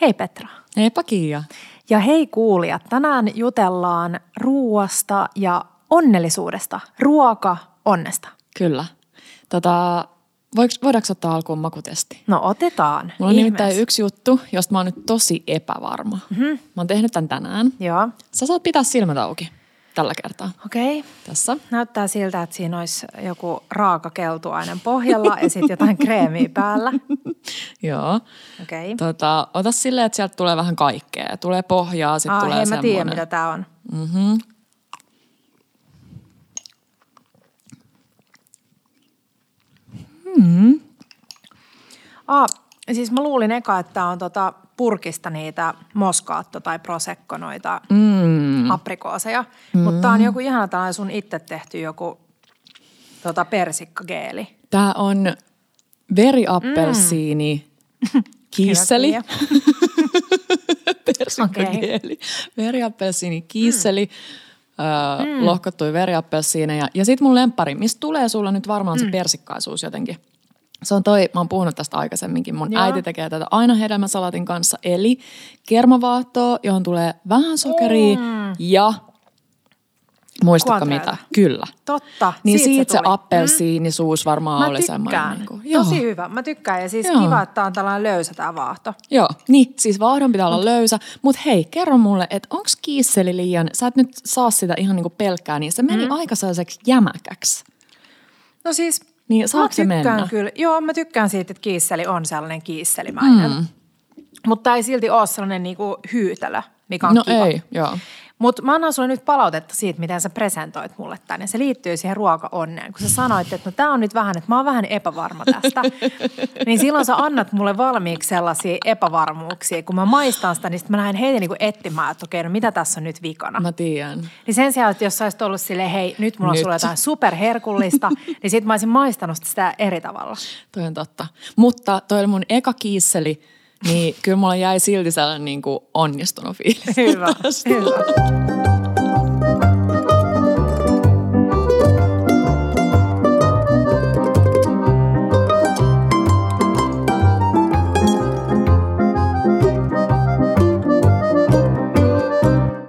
Hei Petra. Heipä Kiia. Ja hei kuulijat, tänään jutellaan ruoasta ja onnellisuudesta. Ruoka onnesta. Kyllä. Tota, voiko, voidaanko ottaa alkuun makutesti? No otetaan. Mulla on nimittäin yksi juttu, josta mä oon nyt tosi epävarma. Mm-hmm. Mä oon tehnyt tämän tänään. Joo. Sä saat pitää silmät auki tällä kertaa. Okei. Okay. Tässä. Näyttää siltä, että siinä olisi joku raaka keltuainen pohjalla ja sitten jotain kreemiä päällä. Joo. Okei. Okay. Tota, ota silleen, että sieltä tulee vähän kaikkea. Tulee pohjaa, sitten Aa, tulee hei, mä semmoinen. tiedän, mitä tää on. Mm-hmm. Aa, siis mä luulin eka, että on tota purkista niitä moskaatto tai prosecco noita mm. aprikooseja. Mm. Mutta tää on joku ihana tällainen sun itse tehty joku tota persikkageeli. Tää on veriappelsiini mm. kiisseli. Persikkageeli. Veriappelsiini kiisseli. Mm. Öö, lohkottui veriappelsiineja. Ja sitten mun lempari, mistä tulee sulla nyt varmaan mm. se persikkaisuus jotenkin. Se on toi, mä oon puhunut tästä aikaisemminkin. Mun Joo. äiti tekee tätä aina hedelmäsalatin kanssa. Eli kermavaahtoa, johon tulee vähän sokeria Mm. ja muistatko mitä? Kyllä. Totta, Niin siitä siitä, se se appelsiinisuus varmaan Mä oli semmoinen. Niin kuin, joo. Tosi hyvä. Mä tykkään ja siis Joo. kiva, että on tällainen löysä tää vaahto. Joo, niin siis vaahdon pitää olla löysä. Mutta hei, kerro mulle, että onko kiisseli liian, sä et nyt saa sitä ihan niinku pelkkää, niin se meni mm. aika sellaiseksi jämäkäksi. No siis Niin mä saako se tykkään mennä? kyllä. Joo, mä tykkään siitä, että kiisseli on sellainen kiisselimäinen. Mm. Mutta ei silti ole sellainen niinku hyytelö, mikä on No kiva. ei, joo. Mutta mä annan sulle nyt palautetta siitä, miten sä presentoit mulle tänne. Se liittyy siihen ruoka-onneen. Kun sä sanoit, että no tää on nyt vähän, että mä oon vähän epävarma tästä. niin silloin sä annat mulle valmiiksi sellaisia epävarmuuksia. Kun mä maistan sitä, niin sit mä lähden heitä niinku etsimään, että okei, no mitä tässä on nyt vikana. Mä tiedän. Niin sen sijaan, että jos sä olisit ollut silleen, hei, nyt mulla on Nyt. sulle jotain superherkullista, niin sit mä olisin maistanut sitä eri tavalla. Toi on totta. Mutta toi oli mun eka kiisseli, niin kyllä mulla jäi silti sellainen niin kuin onnistunut fiilis. Hyvä, tästä. hyvä.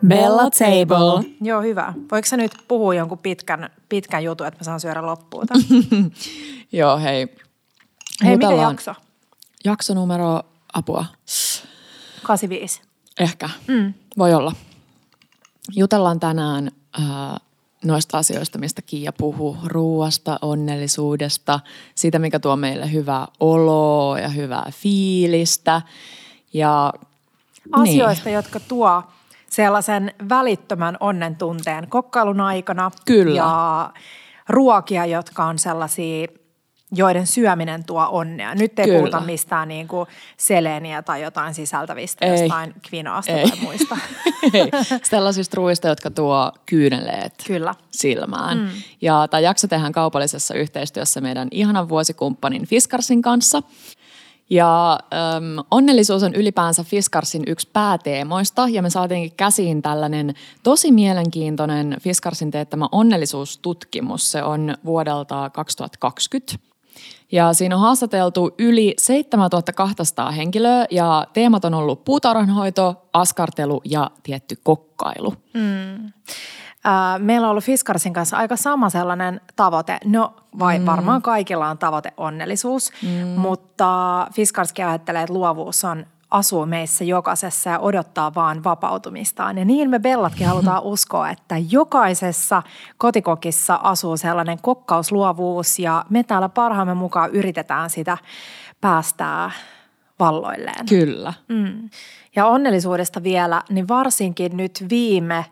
Bella Table. Joo, hyvä. Voiko sä nyt puhua jonkun pitkän, pitkän jutun, että mä saan syödä loppuun? Joo, hei. Hei, mikä Jutellaan- jakso? Jakso numero apua. 85. Ehkä. Mm. Voi olla. Jutellaan tänään äh, noista asioista, mistä Kiia puhuu. Ruuasta, onnellisuudesta, siitä, mikä tuo meille hyvää oloa ja hyvää fiilistä. Ja Asioista, jotka tuo sellaisen välittömän onnen tunteen kokkailun aikana. Kyllä. Ja ruokia, jotka on sellaisia, joiden syöminen tuo onnea. Nyt ei Kyllä. puhuta mistään niin kuin seleniä tai jotain sisältävistä, Ei. jostain kvinoasta Ei. tai muista. Hei, sellaisista ruuista, jotka tuo kyyneleet Kyllä. silmään. Mm. Ja tämä jakso tehdään kaupallisessa yhteistyössä meidän ihanan vuosikumppanin Fiskarsin kanssa. Ja äm, onnellisuus on ylipäänsä Fiskarsin yksi pääteemoista ja me saatiinkin käsiin tällainen tosi mielenkiintoinen Fiskarsin teettämä onnellisuustutkimus. Se on vuodelta 2020. Ja siinä on haastateltu yli 7200 henkilöä ja teemat on ollut puutarhanhoito, askartelu ja tietty kokkailu. Ää, Meillä on ollut Fiskarsin kanssa aika sama sellainen tavoite. No vai mm. varmaan kaikilla on tavoite onnellisuus, mm. mutta Fiskarskin ajattelee, että luovuus on asuu meissä jokaisessa ja odottaa vaan vapautumistaan. Ja niin me Bellatkin halutaan uskoa, että jokaisessa kotikokissa asuu sellainen kokkausluovuus ja me täällä parhaamme mukaan yritetään sitä päästää valloilleen. Kyllä. Mm. Ja onnellisuudesta vielä, niin varsinkin nyt viime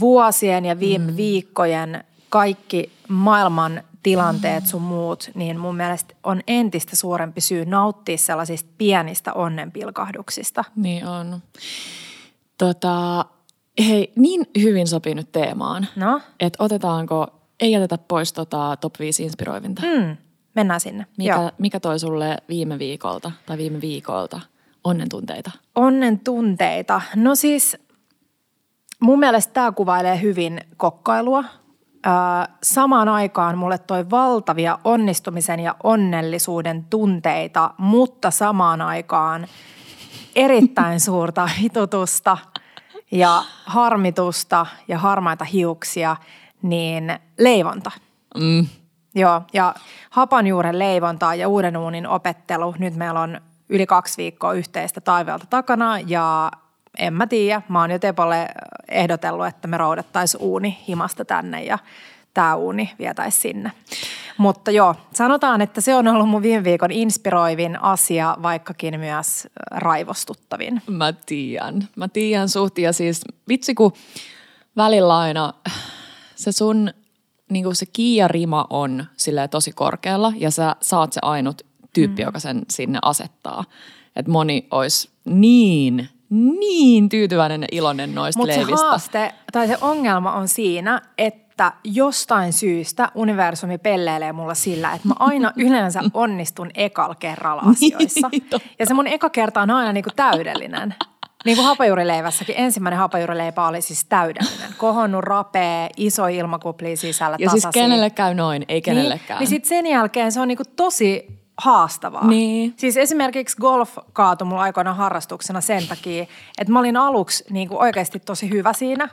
vuosien ja viime mm. viikkojen kaikki maailman tilanteet sun muut, niin mun mielestä on entistä suurempi syy nauttia sellaisista pienistä onnenpilkahduksista. Niin on. Tota, hei, niin hyvin sopii nyt teemaan, No, että otetaanko, ei jätetä pois tota top 5 inspiroivinta. mm, mennään sinne. Joo. Mikä, mikä toi sulle viime viikolta tai viime viikolta onnen tunteita? Onnen tunteita. No siis mun mielestä tämä kuvailee hyvin kokkailua. Öö, samaan aikaan mulle toi valtavia onnistumisen ja onnellisuuden tunteita, mutta samaan aikaan erittäin suurta hitutusta ja harmitusta ja harmaita hiuksia, niin leivonta. Mm. Joo, ja hapanjuuren leivontaa ja uuden uunin opettelu. Nyt meillä on yli kaksi viikkoa yhteistä taiveelta takana ja en mä tiedä. Mä oon jo Tepolle ehdotellut, että me roudattaisiin uuni himasta tänne ja tämä uuni vietäisi sinne. Mutta joo, sanotaan, että se on ollut mun viime viikon inspiroivin asia, vaikkakin myös raivostuttavin. Mä tiedän. Mä tiedän suht ja siis vitsi kun välillä aina se sun niin kuin se kiiarima on sille tosi korkealla ja sä saat se ainut tyyppi, mm. joka sen sinne asettaa. Että moni olisi niin, niin tyytyväinen ja iloinen noista Mutta se leivistä. haaste tai se ongelma on siinä, että jostain syystä universumi pelleilee mulla sillä, että mä aina yleensä onnistun ekal kerralla asioissa. Niin, ja se mun eka kerta on aina niinku täydellinen. Niin kuin hapajuurileivässäkin. Ensimmäinen hapajuurileipä oli siis täydellinen. Kohonnut rapea, iso ilmakupli sisällä, Ja siis tasaisia. kenelle käy noin, ei kenellekään. Niin, niin sitten sen jälkeen se on niinku tosi haastavaa. Niin. Siis esimerkiksi golf kaatui mulla aikoina harrastuksena sen takia, että mä olin aluksi niinku oikeasti tosi hyvä siinä.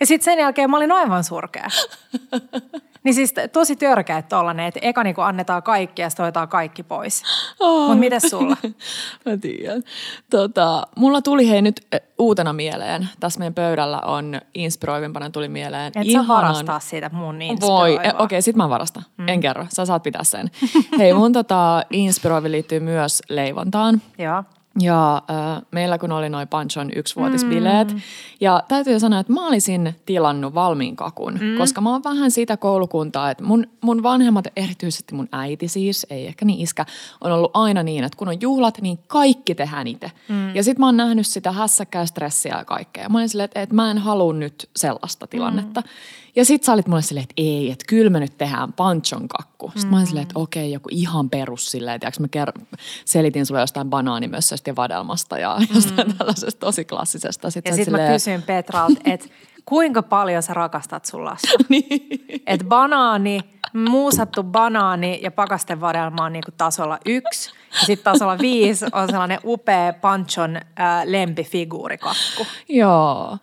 Ja sitten sen jälkeen mä olin aivan surkea. niin siis tosi törkeä tollanen, että eka niinku annetaan kaikki ja sitten otetaan kaikki pois. Oh. Mutta mites sulla? Mä tiedän. Tota, mulla tuli hei nyt uutena mieleen, tässä meidän pöydällä on inspiroivimpana tuli mieleen. Et sä varastaa siitä mun Voi, inspiroivaa. eh, okei, sit mä varastan. Mm. En kerro, sä saat pitää sen. Hei, mun tota, inspiroivi liittyy myös leivontaan. Joo. Ja äh, meillä kun oli noin Panchon yksivuotisbileet. Mm. Ja täytyy sanoa, että mä olisin tilannut valmiin kakun, mm. koska mä oon vähän sitä koulukuntaa, että mun, mun vanhemmat, erityisesti mun äiti siis, ei ehkä niin iskä, on ollut aina niin, että kun on juhlat, niin kaikki tehdään itse. Mm. Ja sit mä oon nähnyt sitä hässäkkää, stressiä ja kaikkea. Mä olin silleen, että, että mä en halua nyt sellaista tilannetta. Mm. Ja sit sä olit mulle silleen, että ei, että kyllä me nyt tehdään panchon kakku. Sitten mm. mä olin silleen, että okei, joku ihan perus silleen, että mä ker- selitin sulle jostain banaanimössöstä ja vadelmasta ja jostain mm. tällaisesta tosi klassisesta. Sit Ja sitten oot mä silleen, kysyin Petralta, että kuinka paljon sä rakastat sun lasta? niin. Että banaani, muusattu banaani ja pakastevadelma on niinku tasolla yksi. Ja sitten tasolla viisi on sellainen upea Panchon äh, lempifiguurikakku. Joo.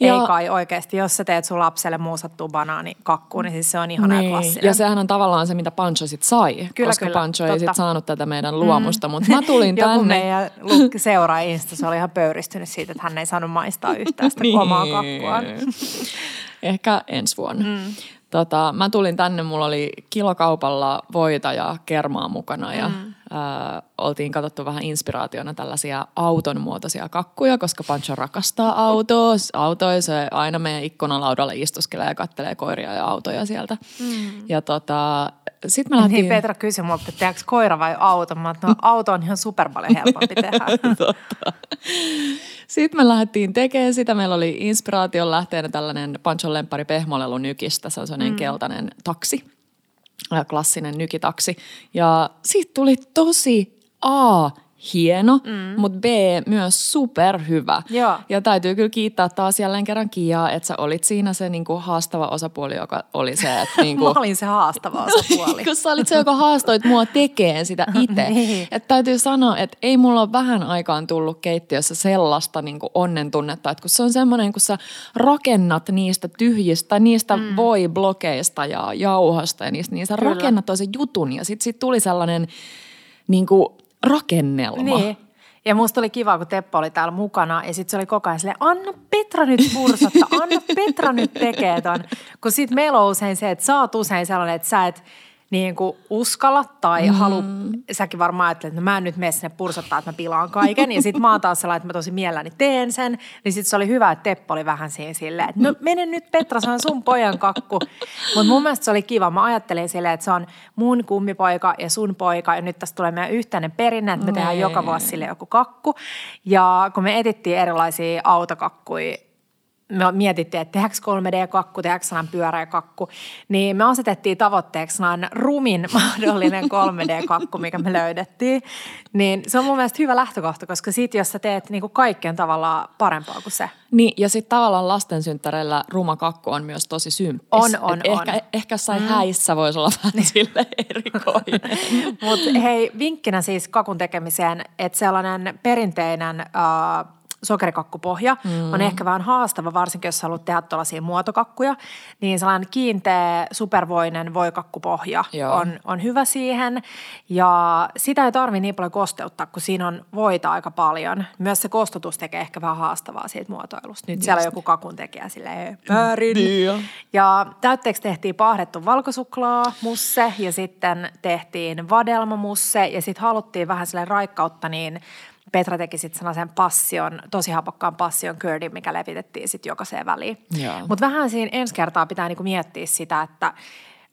Ei Ja- kai oikeasti, jos sä teet sun lapselle muusattua banaanikakkuun, niin siis se on ihana ja Niin. klassinen. Ja sehän on tavallaan se, mitä Pancho sit sai, Kyllä, koska kyllä, Pancho ei totta. sit saanut tätä meidän luomusta, mm. mutta mä tulin Joku tänne. meidän luk- seuraa Instassa oli ihan pöyristynyt siitä, että hän ei saanut maistaa yhtään sitä niin. omaa kakkuaan. Ehkä ensi vuonna. Mm. Tota, mä tulin tänne, mulla oli kilokaupalla voita ja kermaa mukana ja mm. Ää, oltiin katsottu vähän inspiraationa tällaisia auton muotoisia kakkuja, koska Pancho rakastaa autoa. Autoja se aina meidän ikkunalaudalla istuskelee ja kattelee koiria ja autoja sieltä. Mm. Ja tota, sit mä lähdin... Niin Petra kysyi multa, että tehdäänkö koira vai auto? Mä oon, no, auto on ihan super paljon helpompi tehdä. Totta. Sitten me lähdettiin tekemään sitä. Meillä oli inspiraation lähteenä tällainen Panchon lemppari pehmolelu nykistä. Se on sellainen mm. keltainen taksi, klassinen nykitaksi. Ja siitä tuli tosi A, hieno, mm. mutta B, myös superhyvä. Joo. Ja täytyy kyllä kiittää taas jälleen kerran Kiaa, että sä olit siinä se niinku haastava osapuoli, joka oli se, että niinku, Mä olin se haastava osapuoli. kun sä olit se, joka haastoit mua tekemään sitä itse. Niin. Että täytyy sanoa, että ei mulla ole vähän aikaan tullut keittiössä sellaista niin onnen tunnetta, että kun se on semmoinen, kun sä rakennat niistä tyhjistä, niistä mm. voi-blokeista ja jauhasta ja niistä, niin sä Kyllä. rakennat toisen jutun ja sitten sit tuli sellainen niin kuin rakennelma. Niin. Ja musta oli kiva, kun Teppo oli täällä mukana ja sitten se oli koko ajan silleen, anna Petra nyt pursotta, anna Petra nyt tekee ton. Kun sit meillä on usein se, että sä oot usein sellainen, että sä et niin kuin uskalla tai mm. halu, säkin varmaan ajattelet, että no mä en nyt mene sinne pursottaa, että mä pilaan kaiken. Ja sitten mä oon taas sellainen, että mä tosi mielelläni teen sen. Niin sitten se oli hyvä, että Teppo oli vähän siinä silleen, että no mene nyt Petra, se on sun pojan kakku. Mutta mun mielestä se oli kiva. Mä ajattelin silleen, että se on mun kummipoika ja sun poika. Ja nyt tästä tulee meidän yhteinen perinne, että me tehdään Nee. joka vuosi sille joku kakku. Ja kun me etittiin erilaisia autokakkuja me mietittiin, että tehdäänkö 3D-kakku, tehdäänkö pyöreä kakku, niin me asetettiin tavoitteeksi sellainen rumin mahdollinen 3D-kakku, mikä me löydettiin. Niin se on mun mielestä hyvä lähtökohta, koska sit jos sä teet niin kuin kaikkien tavallaan parempaa kuin se. Niin, ja sitten tavallaan lastensynttäreillä ruma kakku on myös tosi symppis. On, on, Et on. Ehkä, ehkä jossain mm. häissä voisi olla vähän niin. sille erikoinen. Mutta hei, vinkkinä siis kakun tekemiseen, että sellainen perinteinen äh, sokerikakkupohja mm. on ehkä vähän haastava, varsinkin jos haluat tehdä tuollaisia muotokakkuja. Niin sellainen kiinteä, supervoinen voikakkupohja on, on hyvä siihen. Ja sitä ei tarvi niin paljon kosteuttaa, kun siinä on voita aika paljon. Myös se kostutus tekee ehkä vähän haastavaa siitä muotoilusta. Nyt Just. siellä on joku kakun tekijä silleen väärin. Niin ja täytteeksi tehtiin paahdettu valkosuklaa, musse ja sitten tehtiin vadelmamusse ja sitten haluttiin vähän sille raikkautta, niin Petra teki sitten sellaisen passion, tosi hapokkaan passion kördin, mikä levitettiin sitten jokaiseen väliin. Mutta vähän siinä ensi kertaa pitää niinku miettiä sitä, että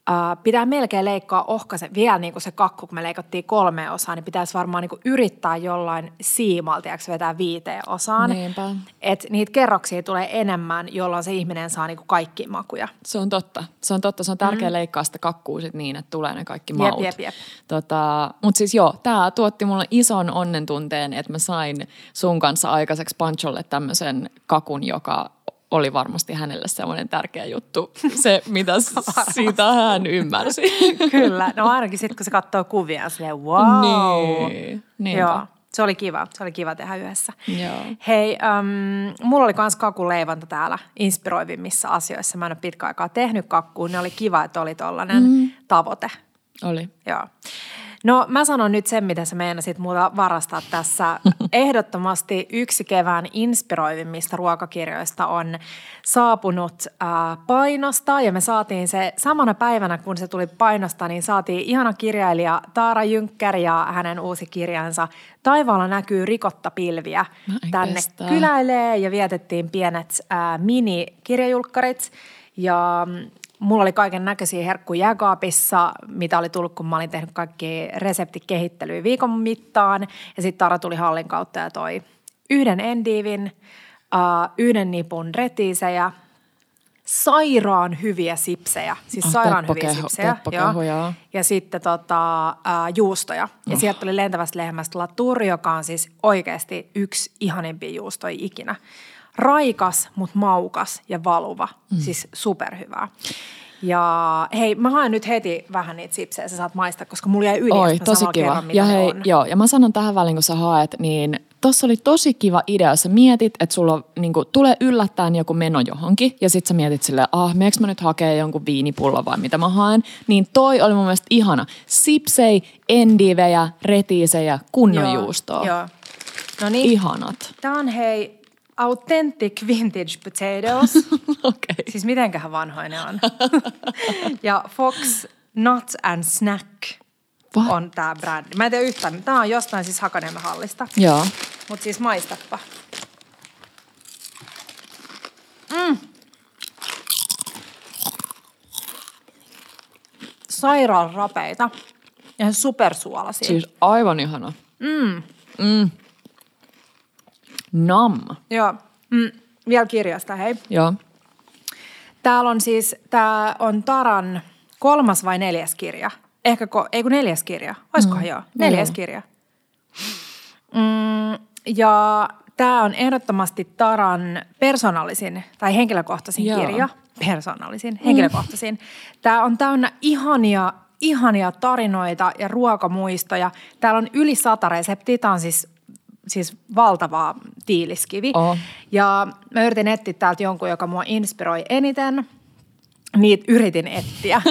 Uh, pitää melkein leikkaa ohkaisen, vielä niin kuin se kakku, kun me leikattiin kolme osaa, niin pitäisi varmaan niin kuin yrittää jollain siimalta, vetää viiteen osaan. Niinpä. Et niitä kerroksia tulee enemmän, jolloin se ihminen saa niin kuin kaikki makuja. Se on totta. Se on totta. Se on tärkeää mm. leikkaa sitä kakkua sit niin, että tulee ne kaikki maut. Jep, jep, jep. Tota, Mutta siis joo, tämä tuotti mulle ison onnen tunteen, että mä sain sun kanssa aikaiseksi Pancholle tämmöisen kakun, joka oli varmasti hänelle semmoinen tärkeä juttu, se mitä siitä hän ymmärsi. Kyllä, no ainakin sitten kun se katsoo kuvia, silleen wow. Niin, niinpä. Joo. Se oli kiva, se oli kiva tehdä yhdessä. Joo. Hei, um, mulla oli myös kakuleivonta täällä inspiroivimmissa asioissa. Mä en ole pitkä aikaa tehnyt kakkuun, ne oli kiva, että oli tollainen mm. tavoite. Oli. Joo. No mä sanon nyt sen, mitä sä meinasit muuta varastaa tässä. Ehdottomasti yksi kevään inspiroivimmista ruokakirjoista on saapunut äh, painosta ja me saatiin se samana päivänä, kun se tuli painosta, niin saatiin ihana kirjailija Taara Jynkkär ja hänen uusi kirjansa Taivaalla näkyy rikotta pilviä tänne kestä. kyläilee ja vietettiin pienet äh, mini-kirjajulkkarit ja Mulla oli kaiken näköisiä herkkuja jääkaapissa, mitä oli tullut, kun mä olin tehnyt kaikki reseptikehittelyä viikon mittaan. Ja sitten Tara tuli hallin kautta ja toi yhden endiivin, uh, yhden nipun retiisejä, sairaan hyviä sipsejä, siis oh, sairaan hyviä sipsejä. Joo. joo. Ja sitten tota, uh, juustoja. Ja oh. sieltä tuli lentävästä lehmästä laturi, joka on siis oikeasti yksi ihanimpia juustoja ikinä raikas, mutta maukas ja valuva. Mm. Siis superhyvää. Ja hei, mä haen nyt heti vähän niitä sipsejä, sä saat maistaa, koska mulla jäi yli, Oi, tosi kiva. Kerran, ja hei, on. joo, ja mä sanon tähän väliin, kun sä haet, niin tossa oli tosi kiva idea. Sä mietit, että sulla niin kuin, tulee yllättäen joku meno johonkin ja sit sä mietit silleen, ah, meneekö mä nyt hakee jonkun viinipullon vai mitä mä haen. Niin toi oli mun mielestä ihana. Sipsei, endivejä, retiisejä, kunnon joo, juustoa. Joo. No niin. Ihanat. Tää on hei Authentic Vintage Potatoes. okay. Siis mitenköhän vanhoja ne on. ja Fox Nuts and Snack What? on tää brändi. Mä en tiedä yhtään. Tää on jostain siis Hakaniemen hallista. Joo. Mut siis maistappa. Mm. Sairaan rapeita ja supersuolaisia. Siis aivan ihana. Mm. Mm. Nam. Joo. Mm, vielä kirjasta, hei. Joo. Täällä on siis, tää on Taran kolmas vai neljäs kirja. Ehkä, ko- ei kun neljäs kirja. Olisikohan mm. joo? Neljäs mm. kirja. Mm, ja tämä on ehdottomasti Taran persoonallisin tai henkilökohtaisin joo. kirja. Persoonallisin, henkilökohtaisin. Mm. Tämä on täynnä ihania ihania tarinoita ja ruokamuistoja. Täällä on yli sata reseptiä. Tämä on siis siis valtava tiiliskivi. Oh. Ja mä yritin etsiä täältä jonkun, joka mua inspiroi eniten. Niitä yritin etsiä.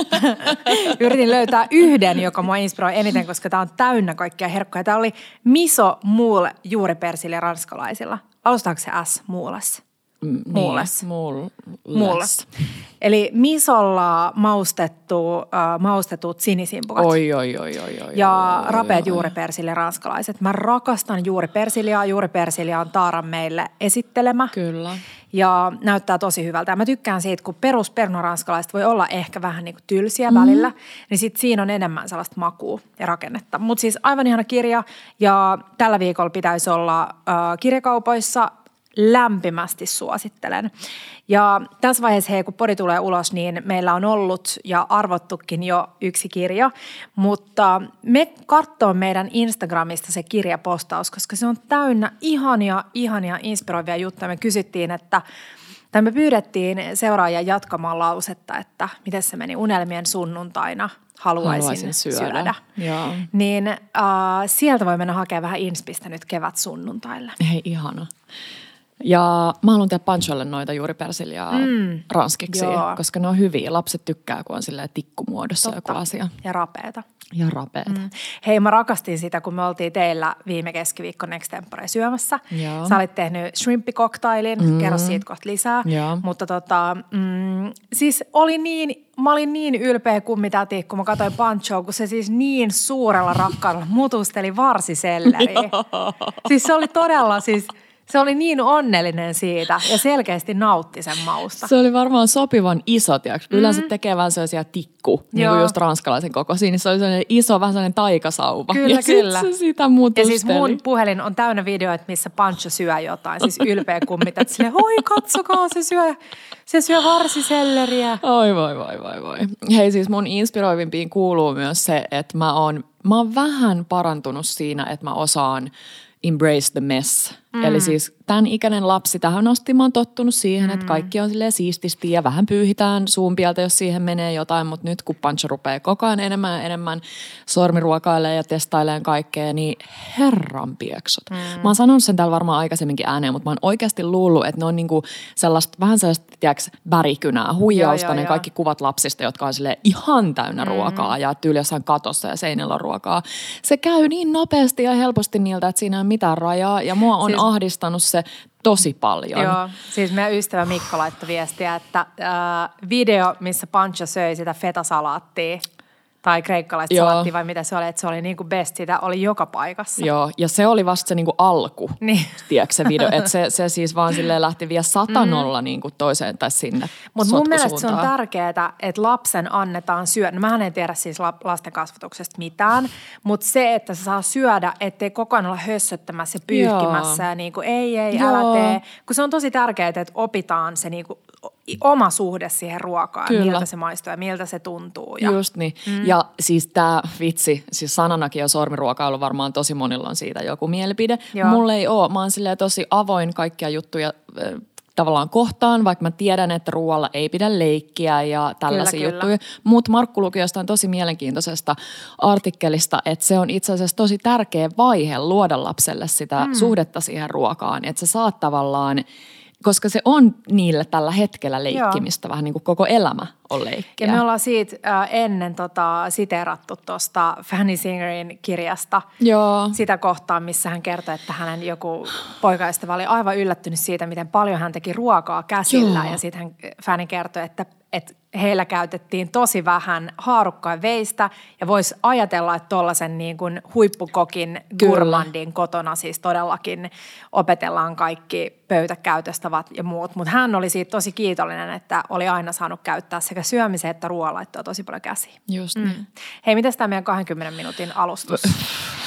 yritin löytää yhden, joka mua inspiroi eniten, koska tämä on täynnä kaikkia herkkoja. Tämä oli miso muule juuripersille ranskalaisilla. Alustaako se S muules? Muules. Niin, muules. Eli misolla maustettu, uh, maustetut sinisimpukat. Oi, oi, oi, oi, oi. Ja oi, rapeat oi, juuripersille ranskalaiset. Mä rakastan juuripersiliaa. Juuripersilia on Taaran meille esittelemä. Kyllä. Ja näyttää tosi hyvältä. Ja mä tykkään siitä, kun perus ranskalaiset voi olla ehkä vähän niin kuin tylsiä mm. välillä, niin sit siinä on enemmän sellaista makua ja rakennetta. Mutta siis aivan ihana kirja ja tällä viikolla pitäisi olla uh, kirjakaupoissa lämpimästi suosittelen. Ja tässä vaiheessa, hei, kun podi tulee ulos, niin meillä on ollut ja arvottukin jo yksi kirja, mutta me katsoo meidän Instagramista se kirjapostaus, koska se on täynnä ihania, ihania, inspiroivia juttuja. Me kysyttiin, että tai me pyydettiin seuraajan jatkamaan lausetta, että miten se meni unelmien sunnuntaina – haluaisin, haluaisin syödä. syödä. Joo. Niin äh, sieltä voi mennä hakemaan vähän inspistä nyt kevät sunnuntaille. Hei, ihana. Ja mä haluan tehdä Pancholle noita juuri persiljaa mm. ranskiksi, Joo. koska ne on hyviä. Lapset tykkää, kun on silleen tikkumuodossa Totta. joku asia. Ja rapeeta. Ja rapeeta. Mm. Hei, mä rakastin sitä, kun me oltiin teillä viime keskiviikko Next Tempore syömässä. Joo. Sä olit tehnyt shrimpikoktailin, mm. kerro siitä kohta lisää. Joo. Mutta tota, mm, siis oli niin, mä olin niin ylpeä kummitäti, kun mä katsoin Panchoa, kun se siis niin suurella rakkaudella mutusteli varsiselleri. siis se oli todella siis – se oli niin onnellinen siitä ja selkeästi nautti sen mausta. Se oli varmaan sopivan iso, tiiäks. Yleensä mm-hmm. tekee vähän sellaisia tikku, niin kuin just ranskalaisen kokoisia, niin se oli sellainen iso, vähän sellainen taikasauva. Kyllä, ja kyllä. se sitä mutusteli. Ja siis mun puhelin on täynnä videoita, missä Pancho syö jotain, siis ylpeä kummit, että silleen, oi katsokaa, se syö, se syö varsiselleriä. Oi voi voi voi voi. Hei siis mun inspiroivimpiin kuuluu myös se, että mä oon, mä oon vähän parantunut siinä, että mä osaan embrace the mess. Mm. Eli siis tämän ikäinen lapsi tähän asti mä oon tottunut siihen, mm. että kaikki on silleen siististi ja vähän pyyhitään suumpieltä, jos siihen menee jotain, mutta nyt kun Pancho rupeaa koko ajan enemmän ja enemmän sormiruokailee ja testailee kaikkea, niin herran pieksot. Mm. Mä oon sanonut sen täällä varmaan aikaisemminkin ääneen, mutta mä oon oikeasti luullut, että ne on niinku sellaista, vähän sellaista, tiedätkö, värikynää, huijausta, joo, joo, ne joo. kaikki kuvat lapsista, jotka on sille ihan täynnä mm. ruokaa ja tyyli jossain katossa ja seinällä on ruokaa. Se käy niin nopeasti ja helposti niiltä, että siinä ei ole mitään rajaa ja mua on siis... ahdistanut se tosi paljon. Joo, siis meidän ystävä Mikko laittoi viestiä, että äh, video, missä Pancho söi sitä fetasalaattia tai kreikkalaista Joo. salaattia vai mitä se oli, että se oli niin kuin best, sitä oli joka paikassa. Joo, ja se oli vasta se niin kuin alku, niin. tiedätkö se video, että se, se siis vaan silleen lähti vielä satanolla mm. niin kuin toiseen tai sinne Mutta mun mielestä se on tärkeää, että lapsen annetaan syödä, no mähän en tiedä siis lasten kasvatuksesta mitään, mutta se, että se saa syödä, ettei koko ajan olla hössöttämässä ja pyyhkimässä Joo. ja niin kuin ei, ei, Joo. älä tee, kun se on tosi tärkeää, että opitaan se niin kuin oma suhde siihen ruokaan, Kyllä. miltä se maistuu ja miltä se tuntuu. Ja. Just niin. Mm. Ja siis tämä vitsi, siis sananakin ja sormiruokailu varmaan tosi monilla on siitä joku mielipide. Joo. Mulle ei ole. Mä oon tosi avoin kaikkia juttuja tavallaan kohtaan, vaikka mä tiedän, että ruoalla ei pidä leikkiä ja tällaisia kyllä, juttuja. Mutta Markku luki jostain tosi mielenkiintoisesta artikkelista, että se on itse asiassa tosi tärkeä vaihe luoda lapselle sitä mm. suhdetta siihen ruokaan. Että sä saat tavallaan – koska se on niille tällä hetkellä leikkimistä, Joo. vähän niin kuin koko elämä on leikkiä. Ja me ollaan siitä äh, ennen tota, siteerattu tuosta Fanny Singerin kirjasta Joo. sitä kohtaa, missä hän kertoi, että hänen joku poikaystävä oli aivan yllättynyt siitä, miten paljon hän teki ruokaa käsillä. Joo. Ja sitten hän Fanny kertoi, että, että heillä käytettiin tosi vähän haarukkaa veistä ja voisi ajatella, että tuollaisen niin kuin huippukokin gourmandin kotona siis todellakin opetellaan kaikki pöytäkäytöstavat ja muut. Mutta hän oli siitä tosi kiitollinen, että oli aina saanut käyttää sekä syömiseen että ruoanlaittoa tosi paljon käsiä. Just mm. niin. Hei, miten tämä meidän 20 minuutin alustus?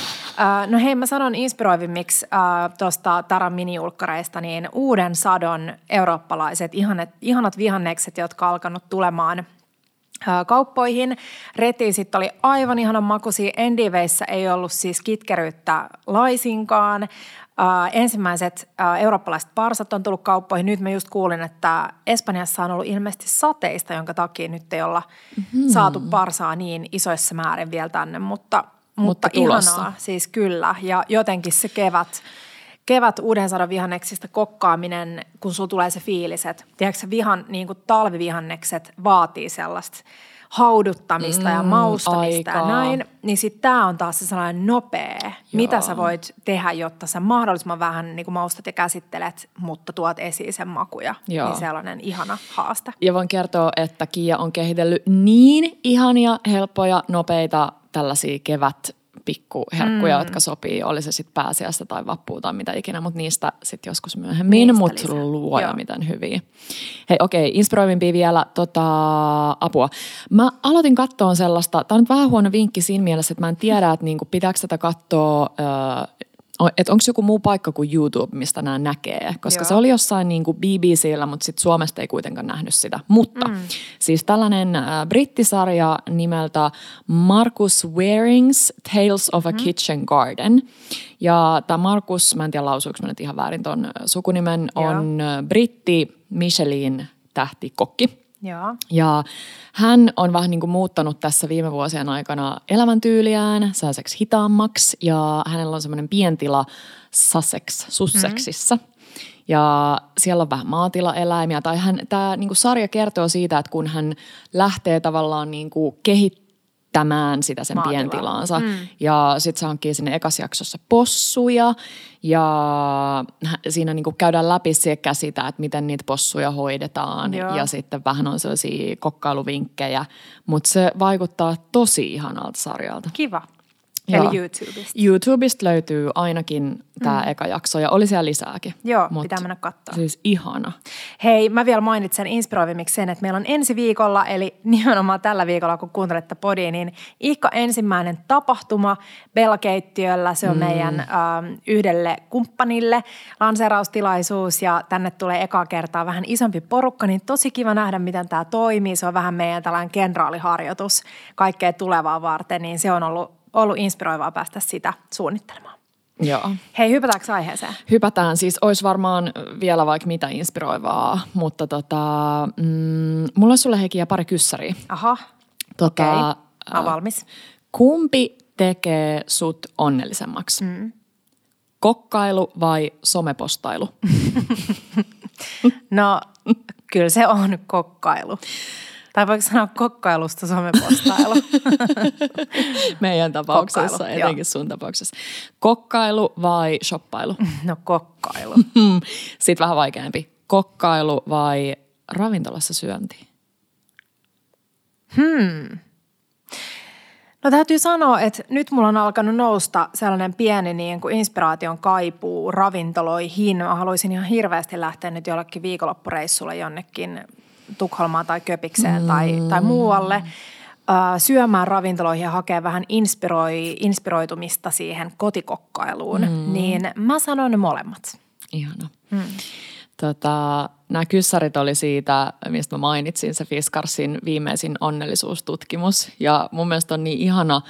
No hei, mä sanon inspiroivimmiksi äh, tuosta Taran minijulkkareista, niin uuden sadon eurooppalaiset ihanat, ihanat vihannekset, jotka alkanut tulemaan kauppoihin. Retiisit oli aivan ihanan makuisia. Endiveissä ei ollut siis kitkeryyttä laisinkaan. Uh, ensimmäiset uh, eurooppalaiset parsat on tullut kauppoihin. Nyt mä just kuulin, että Espanjassa on ollut ilmeisesti sateista, jonka takia nyt ei olla mm-hmm. saatu parsaa niin isoissa määrin vielä tänne, mutta – mutta, mutta ihanaa, siis kyllä. Ja jotenkin se kevät, kevät uuden sadan vihanneksista kokkaaminen, kun sulla tulee se fiilis, että tiedätkö, vihan, niin kuin talvivihannekset vaatii sellaista hauduttamista mm, ja maustamista aikaa. ja näin, niin sitten tämä on taas se sellainen nopea, Joo. mitä sä voit tehdä, jotta sä mahdollisimman vähän niin kuin maustat ja käsittelet, mutta tuot esiin sen makuja. Joo. Niin sellainen ihana haaste. Ja voin kertoa, että Kia on kehitellyt niin ihania, helppoja, nopeita tällaisia kevät pikkuherkkuja, mm. jotka sopii, oli se sitten pääsiäistä tai vappua tai mitä ikinä, mutta niistä sitten joskus myöhemmin, mutta luoja miten hyviä. Hei okei, okay, inspiroivimpia vielä tota, apua. Mä aloitin katsoa sellaista, tämä on nyt vähän huono vinkki siinä mielessä, että mä en tiedä, että niinku, pitääkö tätä katsoa ö, että onko joku muu paikka kuin YouTube, mistä nämä näkee. Koska Joo. se oli jossain niin kuin BBCllä, mutta sitten Suomesta ei kuitenkaan nähnyt sitä. Mutta mm. siis tällainen äh, brittisarja nimeltä Marcus Waring's Tales of a mm-hmm. Kitchen Garden. Ja tämä Markus, mä en tiedä lausuuko mä nyt ihan väärin ton äh, sukunimen, Joo. on äh, britti Michelin tähtikokki. Joo. Ja hän on vähän niin kuin muuttanut tässä viime vuosien aikana elämäntyyliään sellaiseksi hitaammaksi ja hänellä on semmoinen pientila Sussex, Sussexissa. Mm-hmm. Ja siellä on vähän maatilaeläimiä. Tai hän, tämä niin sarja kertoo siitä, että kun hän lähtee tavallaan niin kuin kehittämään sitä sen Maatilaa. pientilaansa. Mm. Ja sitten se hankkii sinne ekas jaksossa possuja ja siinä niin kuin käydään läpi sekä sitä, että miten niitä possuja hoidetaan Joo. ja sitten vähän on sellaisia kokkailuvinkkejä, mutta se vaikuttaa tosi ihanalta sarjalta. Kiva. Joo. Eli YouTubesta. YouTubesta löytyy ainakin tämä mm. eka jakso ja oli siellä lisääkin. Joo, Mut pitää mennä katsoa. Siis ihana. Hei, mä vielä mainitsen inspiroivimmiksi sen, että meillä on ensi viikolla, eli nimenomaan tällä viikolla, kun kuuntelette podia, niin ihka ensimmäinen tapahtuma Bella-keittiöllä. Se on mm. meidän ähm, yhdelle kumppanille lanseeraustilaisuus ja tänne tulee ekaa kertaa vähän isompi porukka, niin tosi kiva nähdä, miten tämä toimii. Se on vähän meidän tällainen kenraaliharjoitus kaikkea tulevaa varten, niin se on ollut, ollut inspiroivaa päästä sitä suunnittelemaan. Joo. Hei, hypätäänkö aiheeseen? Hypätään, siis olisi varmaan vielä vaikka mitä inspiroivaa, mutta tota, mm, mulla olisi sulle Heikki ja pari kyssäriä. Aha, Tota, okei. Mä äh, valmis. Kumpi tekee sut onnellisemmaksi? Mm. Kokkailu vai somepostailu? No, kyllä se on kokkailu. Tai voiko sanoa kokkailusta somepostailu? Meidän tapauksessa, Kokkailu, etenkin sun tapauksessa. Kokkailu vai shoppailu? No kokkailu. Sitten vähän vaikeampi. Kokkailu vai ravintolassa syönti? No täytyy sanoa, että nyt mulla on alkanut nousta sellainen pieni niin kuin inspiraation kaipuu ravintoloihin. Mä haluaisin ihan hirveästi lähteä nyt jollekin viikonloppureissulle jonnekin Tukholmaan tai Köpikseen mm. tai, tai muualle syömään ravintoloihin ja hakea vähän inspiroi, inspiroitumista siihen kotikokkailuun. Mm. Niin mä sanon ne molemmat. Ihana. Mm. Tota, nämä kyssärit oli siitä, mistä mä mainitsin, se Fiskarsin viimeisin onnellisuustutkimus. Ja mun mielestä on niin ihana,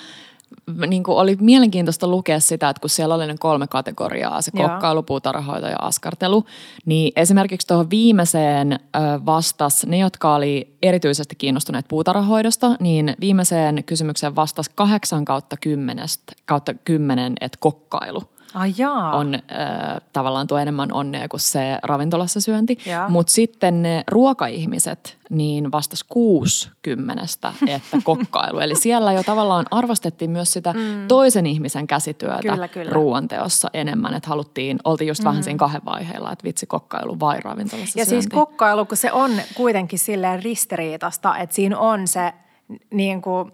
niin kuin oli mielenkiintoista lukea sitä, että kun siellä oli ne kolme kategoriaa, se kokkailu, puutarhahoito ja askartelu, niin esimerkiksi tuohon viimeiseen vastas ne, jotka oli erityisesti kiinnostuneet puutarhahoidosta, niin viimeiseen kysymykseen vastas kahdeksan kautta kymmenestä, kautta kymmenen, että kokkailu Ai jaa. on äh, tavallaan tuo enemmän onnea kuin se ravintolassa syönti. Mutta sitten ne ruokaihmiset, niin vastas kuusi kymmenestä, että kokkailu. Eli siellä jo tavallaan arvostettiin myös sitä mm. toisen ihmisen käsityötä Kyllä, kyllä. ruoanteossa enemmän. Että haluttiin, oltiin just mm. vähän siinä kahden vaiheella, että vitsi kokkailu vai ravintolassa Ja syönti. siis kokkailu, kun se on kuitenkin silleen ristiriitasta, että siinä on se niin kuin,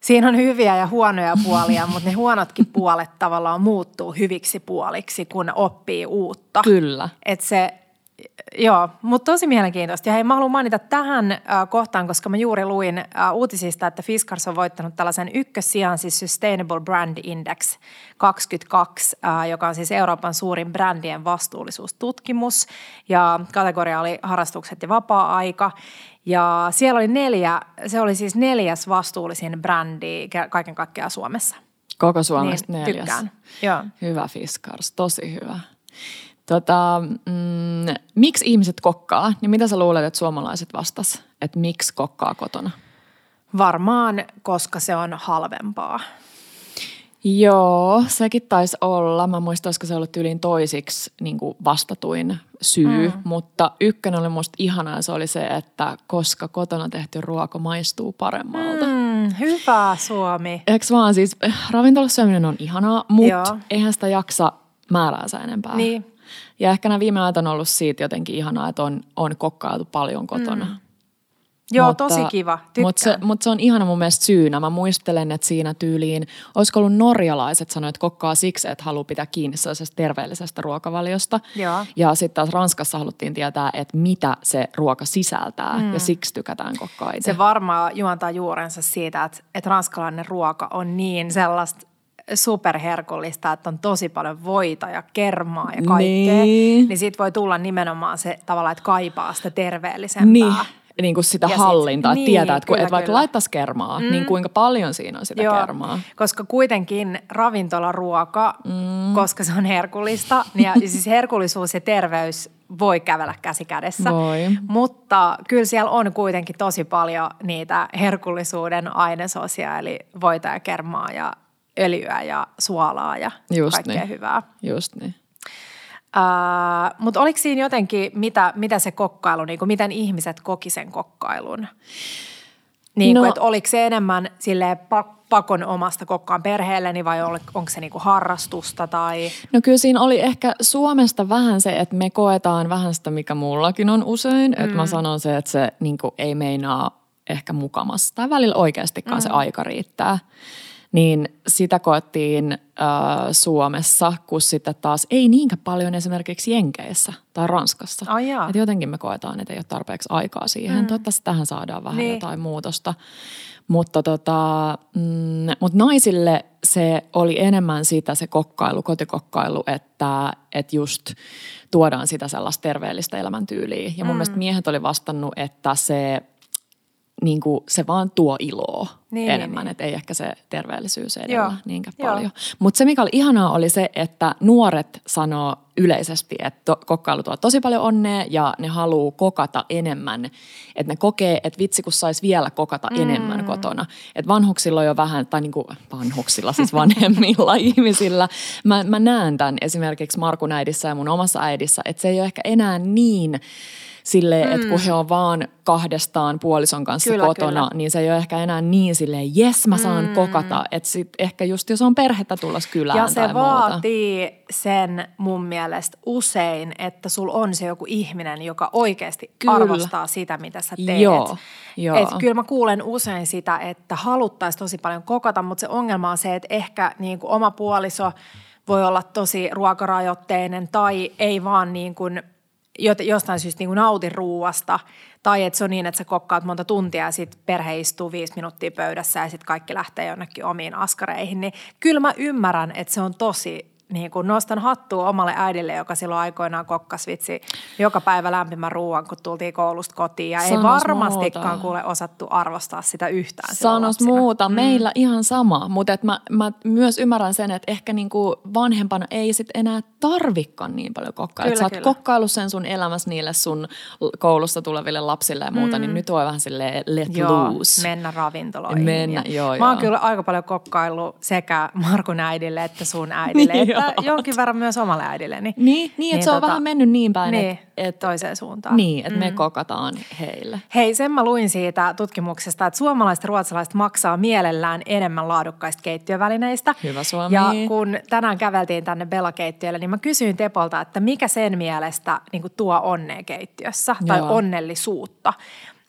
siinä on hyviä ja huonoja puolia, mutta ne huonotkin puolet tavallaan muuttuu hyviksi puoliksi, kun oppii uutta. Kyllä. Että se, joo, mutta tosi mielenkiintoista. Ja hei, mä haluan mainita tähän äh, kohtaan, koska mä juuri luin äh, uutisista, että Fiskars on voittanut tällaisen ykkössijan, siis Sustainable Brand Index 22, äh, joka on siis Euroopan suurin brändien vastuullisuustutkimus. Ja kategoria oli harrastukset ja vapaa-aika. Ja siellä oli neljä, se oli siis neljäs vastuullisin brändi ke- kaiken kaikkiaan Suomessa. Koko Suomesta Niin, neljäs. tykkään. Joo. Hyvä Fiskars, tosi hyvä. Tota, mm, miksi ihmiset kokkaa? Niin mitä sä luulet, että suomalaiset vastas? Että miksi kokkaa kotona? Varmaan, koska se on halvempaa. Joo, sekin taisi olla. Mä muistan, olisiko se ollut yliin toisiksi niin kuin vastatuin syy, mm. mutta ykkönen oli musta ihanaa ja se oli se, että koska kotona tehty ruoka maistuu paremmalta. Mm. Hyvä Suomi. Eikö vaan siis, eh, ravintolassa syöminen on ihanaa, mutta eihän sitä jaksa määräänsä enempää. Niin. Ja ehkä nämä viime ajat on ollut siitä jotenkin ihanaa, että on, on kokkailtu paljon kotona. Mm. Joo, tosi kiva. Tykkään. Mutta se, mut se on ihana mun mielestä syynä. Mä muistelen, että siinä tyyliin, olisiko ollut norjalaiset sanoivat, että kokkaa siksi, että haluaa pitää kiinni sellaisesta terveellisestä ruokavaliosta. Joo. Ja sitten taas Ranskassa haluttiin tietää, että mitä se ruoka sisältää mm. ja siksi tykätään kokkaa itse. se varmaan juontaa juurensa siitä, että, että ranskalainen ruoka on niin sellaista superherkullista, että on tosi paljon voita ja kermaa ja kaikkea, Niin. niin siitä voi tulla nimenomaan se tavallaan, että kaipaa sitä terveellisempää. Niin, niin kuin sitä Ja sit- hallintaa, että niin, tietää, että, kyllä, että vaikka laittaisi kermaa, mm. niin kuinka paljon siinä on sitä Joo, kermaa. koska kuitenkin ravintolaruoka, mm. koska se on herkullista, niin ja siis herkullisuus ja terveys voi kävellä käsi kädessä. Voi. Mutta kyllä siellä on kuitenkin tosi paljon niitä herkullisuuden ainesosia, eli voita ja kermaa ja öljyä ja suolaa ja Just kaikkea niin. hyvää. Just niin. Uh, Mutta oliko siinä jotenkin, mitä, mitä se kokkailu, niin kuin miten ihmiset koki sen kokkailun? Niin No- kuin, että oliko se enemmän silleen pak- pakon omasta kokkaan perheelleni vai onko se niin kuin harrastusta tai... No kyllä siinä oli ehkä Suomesta vähän se, että me koetaan vähän sitä, mikä mullakin on usein. Mm. Että mä sanon se, että se niin kuin, ei meinaa ehkä mukamassa tai välillä oikeastikaan mm. se aika riittää. Niin sitä koettiin äh, Suomessa, kun sitten taas ei niinkään paljon esimerkiksi Jenkeissä tai Ranskassa. Ai jaa. Et jotenkin me koetaan, että ei ole tarpeeksi aikaa siihen. Mm. Toivottavasti tähän saadaan vähän Niin. jotain muutosta. Mutta tota, mm, mut naisille se oli enemmän sitä se kokkailu, kotikokkailu, että, että just tuodaan sitä sellaista terveellistä elämäntyyliä. Ja mun mm. mielestä miehet oli vastannut, että se, niin kuin, se vaan tuo iloa Niin, niin, enemmän, niin. että ei ehkä se terveellisyys edellä Joo, niinkään joo. paljon. Mutta se, mikä oli ihanaa, oli se, että nuoret sanoo yleisesti, että kokkailu tuo tosi paljon onnea ja ne haluaa kokata enemmän. Että ne kokee, että vitsi kun saisi vielä kokata mm. enemmän kotona. Että vanhuksilla on jo vähän, tai niin kuin vanhuksilla, siis vanhemmilla ihmisillä. Mä, mä näen tämän esimerkiksi Markun äidissä ja mun omassa äidissä, että se ei ole ehkä enää niin silleen, mm. että kun he on vaan kahdestaan puolison kanssa Kyllä, kotona, kyllä. niin se ei ole ehkä enää niin silleen, jes mä saan mm. kokata. Että sit ehkä just jos on perhettä tulla kylään Ja tai se muuta. vaatii sen mun mielestä usein, että sul on se joku ihminen, joka oikeasti Kyllä. arvostaa sitä, mitä sä teet. Joo, joo. Et kyllä mä kuulen usein sitä, että haluttaisiin tosi paljon kokata, mutta se ongelma on se, että ehkä niin kuin oma puoliso voi olla tosi ruokarajoitteinen tai ei vaan niin kuin jostain syystä niin kuin nauti ruuasta. Tai että se on niin, että sä kokkaat monta tuntia ja sitten perhe istuu viisi minuuttia pöydässä ja sitten kaikki lähtee jonnekin omiin askareihin. Niin kyllä mä ymmärrän, että se on tosi, niin kuin nostan hattua omalle äidille, joka silloin aikoinaan kokkas vitsi joka päivä lämpimän ruoan, kun tultiin koulusta kotiin. Ja ei Sanos varmastikaan muuta. kuule osattu arvostaa sitä yhtään Sanos muuta, mm. meillä ihan sama, mutta mä, mä myös ymmärrän sen, että ehkä niinku vanhempana ei sit enää tarvikaan niin paljon kokkailla. Sä oot kyllä. kokkaillut sen sun elämässä niille sun koulusta tuleville lapsille ja muuta, mm. niin nyt voi vähän silleen let Joo, loose. mennä ravintoloihin. Mennä, ja joo, Mä oon joo. kyllä aika paljon kokkaillut sekä Markun äidille että sun äidille, Niin että oot. jonkin verran myös omalle äidilleni. Niin, niin että se on vähän mennyt niin päin, niin, että et, toiseen suuntaan. niin, et me kokataan heille. Hei, sen mä luin siitä tutkimuksesta, että suomalaiset ja ruotsalaiset maksaa mielellään enemmän laadukkaista keittiövälineistä. Hyvä Suomi. Ja kun tänään käveltiin tänne Bella-keittiölle, niin mä kysyin Tepolta, että mikä sen mielestä niin tuo onnea keittiössä tai Joo. onnellisuutta.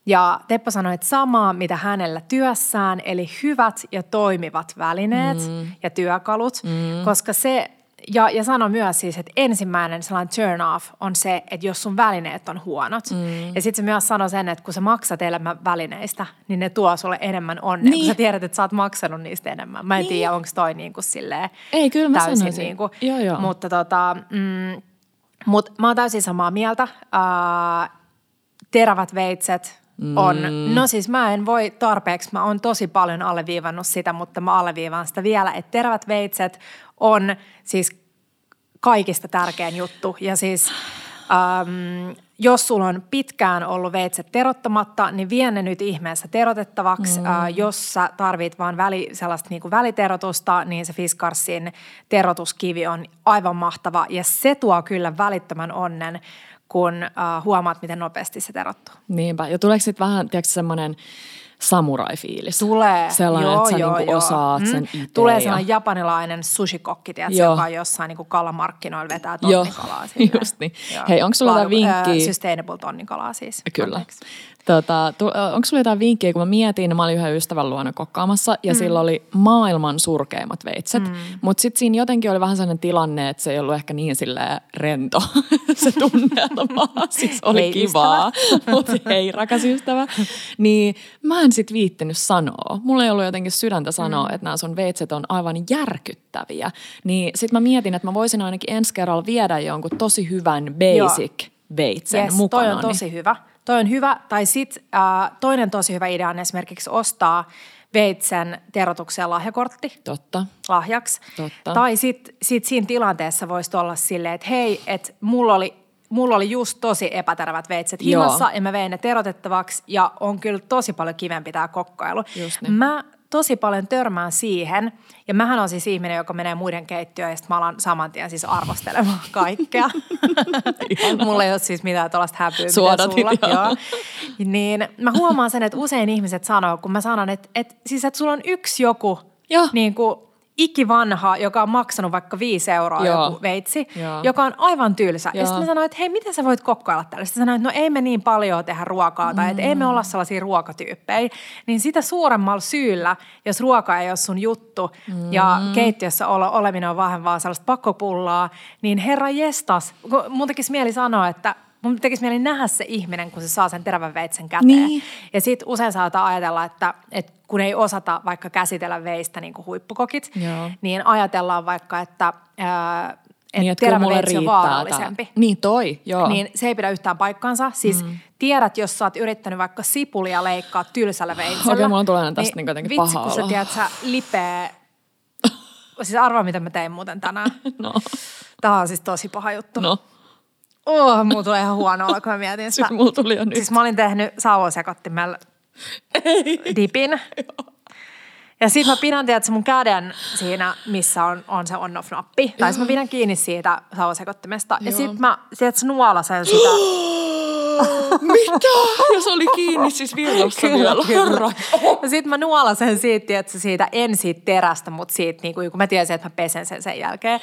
Ja Teppo sanoi, että samaa mitä hänellä työssään, eli hyvät ja toimivat välineet mm. ja työkalut, mm. koska se, ja, ja sano myös siis, että ensimmäinen sellainen turn off on se, että jos sun välineet on huonot. Mm. Ja sitten se myös sanoi sen, että kun sä maksat elämän välineistä, niin ne tuo sulle enemmän onnea, niin. kun Niin. sä tiedät, että sä oot maksanut niistä enemmän. Mä en Niin. tiedä, onko toi niin kuin silleen Ei, kyllä mä täysin sanoisin. niin kuin, Joo, joo. Mutta tota, mm, mut mä oon täysin samaa mieltä. Äh, terävät veitset on, mm. no siis mä en voi tarpeeksi, mä oon tosi paljon alleviivannut sitä, mutta mä alleviivaan sitä vielä, että terävät veitset on siis kaikista tärkein juttu. Ja siis äm, jos sulla on pitkään ollut veitset terottamatta, niin vie ne nyt ihmeessä terotettavaksi. Mm. Äh, jos sä tarvit vaan väli, sellaista niin kuin väliterotusta, niin se Fiskarsin terotuskivi on aivan mahtava. Ja se tuo kyllä välittömän onnen, kun äh, huomaat, miten nopeasti se terottuu. Niinpä. Ja tuleeko sitten vähän, tiedätkö, semmoinen samurai-fiilis? Tulee. Sellainen, joo, että sä joo, niinku joo. osaat sen Mm. itse. Tulee ja- sellainen japanilainen sushikokki, tiedätkö, Joo. joka on jossain niin kuin kalamarkkinoilla vetää Joo, tonnikalaa. silleen. just niin. Joo. Hei, onko sulla jotain vinkkiä? Sustainable tonnikalaa siis. Kyllä. Anteeksi. Tota, onko sulla jotain vinkkiä, kun mä mietin, mä olin yhden ystävän luona kokkaamassa ja mm. sillä oli maailman surkeimmat veitset. Mm. Mutta sitten siinä jotenkin oli vähän sellainen tilanne, että se ei ollut ehkä niin sille rento se tunnelma. siis oli hei, kivaa, mutta hei rakas ystävä. Niin mä en sitten viittinyt sanoa. Mulla ei ollut jotenkin sydäntä sanoa, mm. että nämä sun veitset on aivan järkyttäviä. Niin sitten mä mietin, että mä voisin ainakin ensi kerralla viedä jonkun tosi hyvän basic Joo. veitsen yes, mukana. toi on tosi hyvä. Toi on hyvä. Tai sitten äh, toinen tosi hyvä idea on esimerkiksi ostaa veitsen terotukseen lahjakortti. Totta. Lahjaksi. Totta. Tai sitten sit siinä tilanteessa voisi olla silleen, että hei, että mulla oli mulla oli just tosi epäterävät veitset himassa Joo. ja mä vein ne terotettavaksi ja on kyllä tosi paljon kivempi tämä kokkailu. niin. Mä tosi paljon törmään siihen, ja mähän on siis ihminen, joka menee muiden keittiöön, ja sitten mä alan saman tien siis arvostelemaan kaikkea. Mulla ei ole siis mitään tuollaista häpyä, mitä sulla. Joo. Niin mä huomaan sen, että usein ihmiset sanoo, kun mä sanon, että, että siis että sulla on yksi joku Joo. niin kuin ikivanha, joka on maksanut vaikka viisi euroa Joo. joku veitsi, Joo. joka on aivan tylsä. Joo. Ja sitten mä sanoin, että hei, miten sä voit kokkailla tällä? Sitten sanoin, että no ei me niin paljon tehdä ruokaa tai mm. että ei me olla sellaisia ruokatyyppejä. Niin sitä suuremmalla syyllä, jos ruoka ei ole sun juttu mm. ja keittiössä olo, oleminen on vähän vaan sellaista pakkopullaa, niin herra jestas, mun tekisi mieli sanoa, että mun tekisi mieli nähdä se ihminen, kun se saa sen terävän veitsen käteen. Niin. Ja sitten usein saattaa ajatella, että, että kun ei osata vaikka käsitellä veistä niin kuin huippukokit, Joo. niin ajatellaan vaikka, että ää, että niin, että terävä veitsi on vaarallisempi. Tää. Niin toi, joo. Niin se ei pidä yhtään paikkaansa. Siis mm. tiedät, jos sä oot yrittänyt vaikka sipulia leikkaa tylsällä veitsellä. Okei, mulla tulee tästä niin, niin vitsi, kun sä tiedät, sä lipeä. siis arvaa, mitä mä tein muuten tänään. no. Tämä on siis tosi paha juttu. No. Oh, mulla tulee ihan huono olla, kun mä mietin sitä. Siis mulla tuli jo nyt. Siis mä olin tehnyt sauvasekottimella dipin. Ja sit mä pidän, tiedätkö, mun käden siinä, missä on, on se on-off-nappi. Tai mä pidän kiinni siitä sauvasekottimesta. Ja sit mä, tiedätkö, nuolasen sitä. Mitä? Ja se oli kiinni siis virrassa vielä. Kyllä. Ja sit mä nuolasen siitä, tiedätkö, siitä, en siitä terästä, mutta siitä, niin kuin, kun mä tiesin, että mä pesen sen sen jälkeen.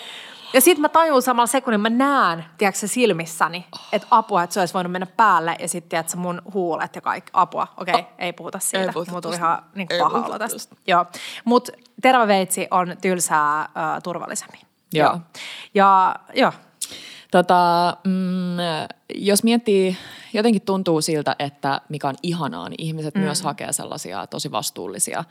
Ja sitten mä tajun samalla sekunnin, mä näen, tiedätkö silmissäni, että apua, että se olisi voinut mennä päälle ja sitten tiedätkö mun huulet ja kaikki, apua. Okei, okay, oh. ei puhuta siitä. Ei puhuta Mulla tuli ihan niin paha olo tästä. Joo. Mutta terävä veitsi on tylsää uh, turvallisemmin. Joo. joo. Ja joo. Tota, mm, jos miettii, jotenkin tuntuu siltä, että mikä on ihanaa, niin ihmiset mm. myös hakee sellaisia tosi vastuullisia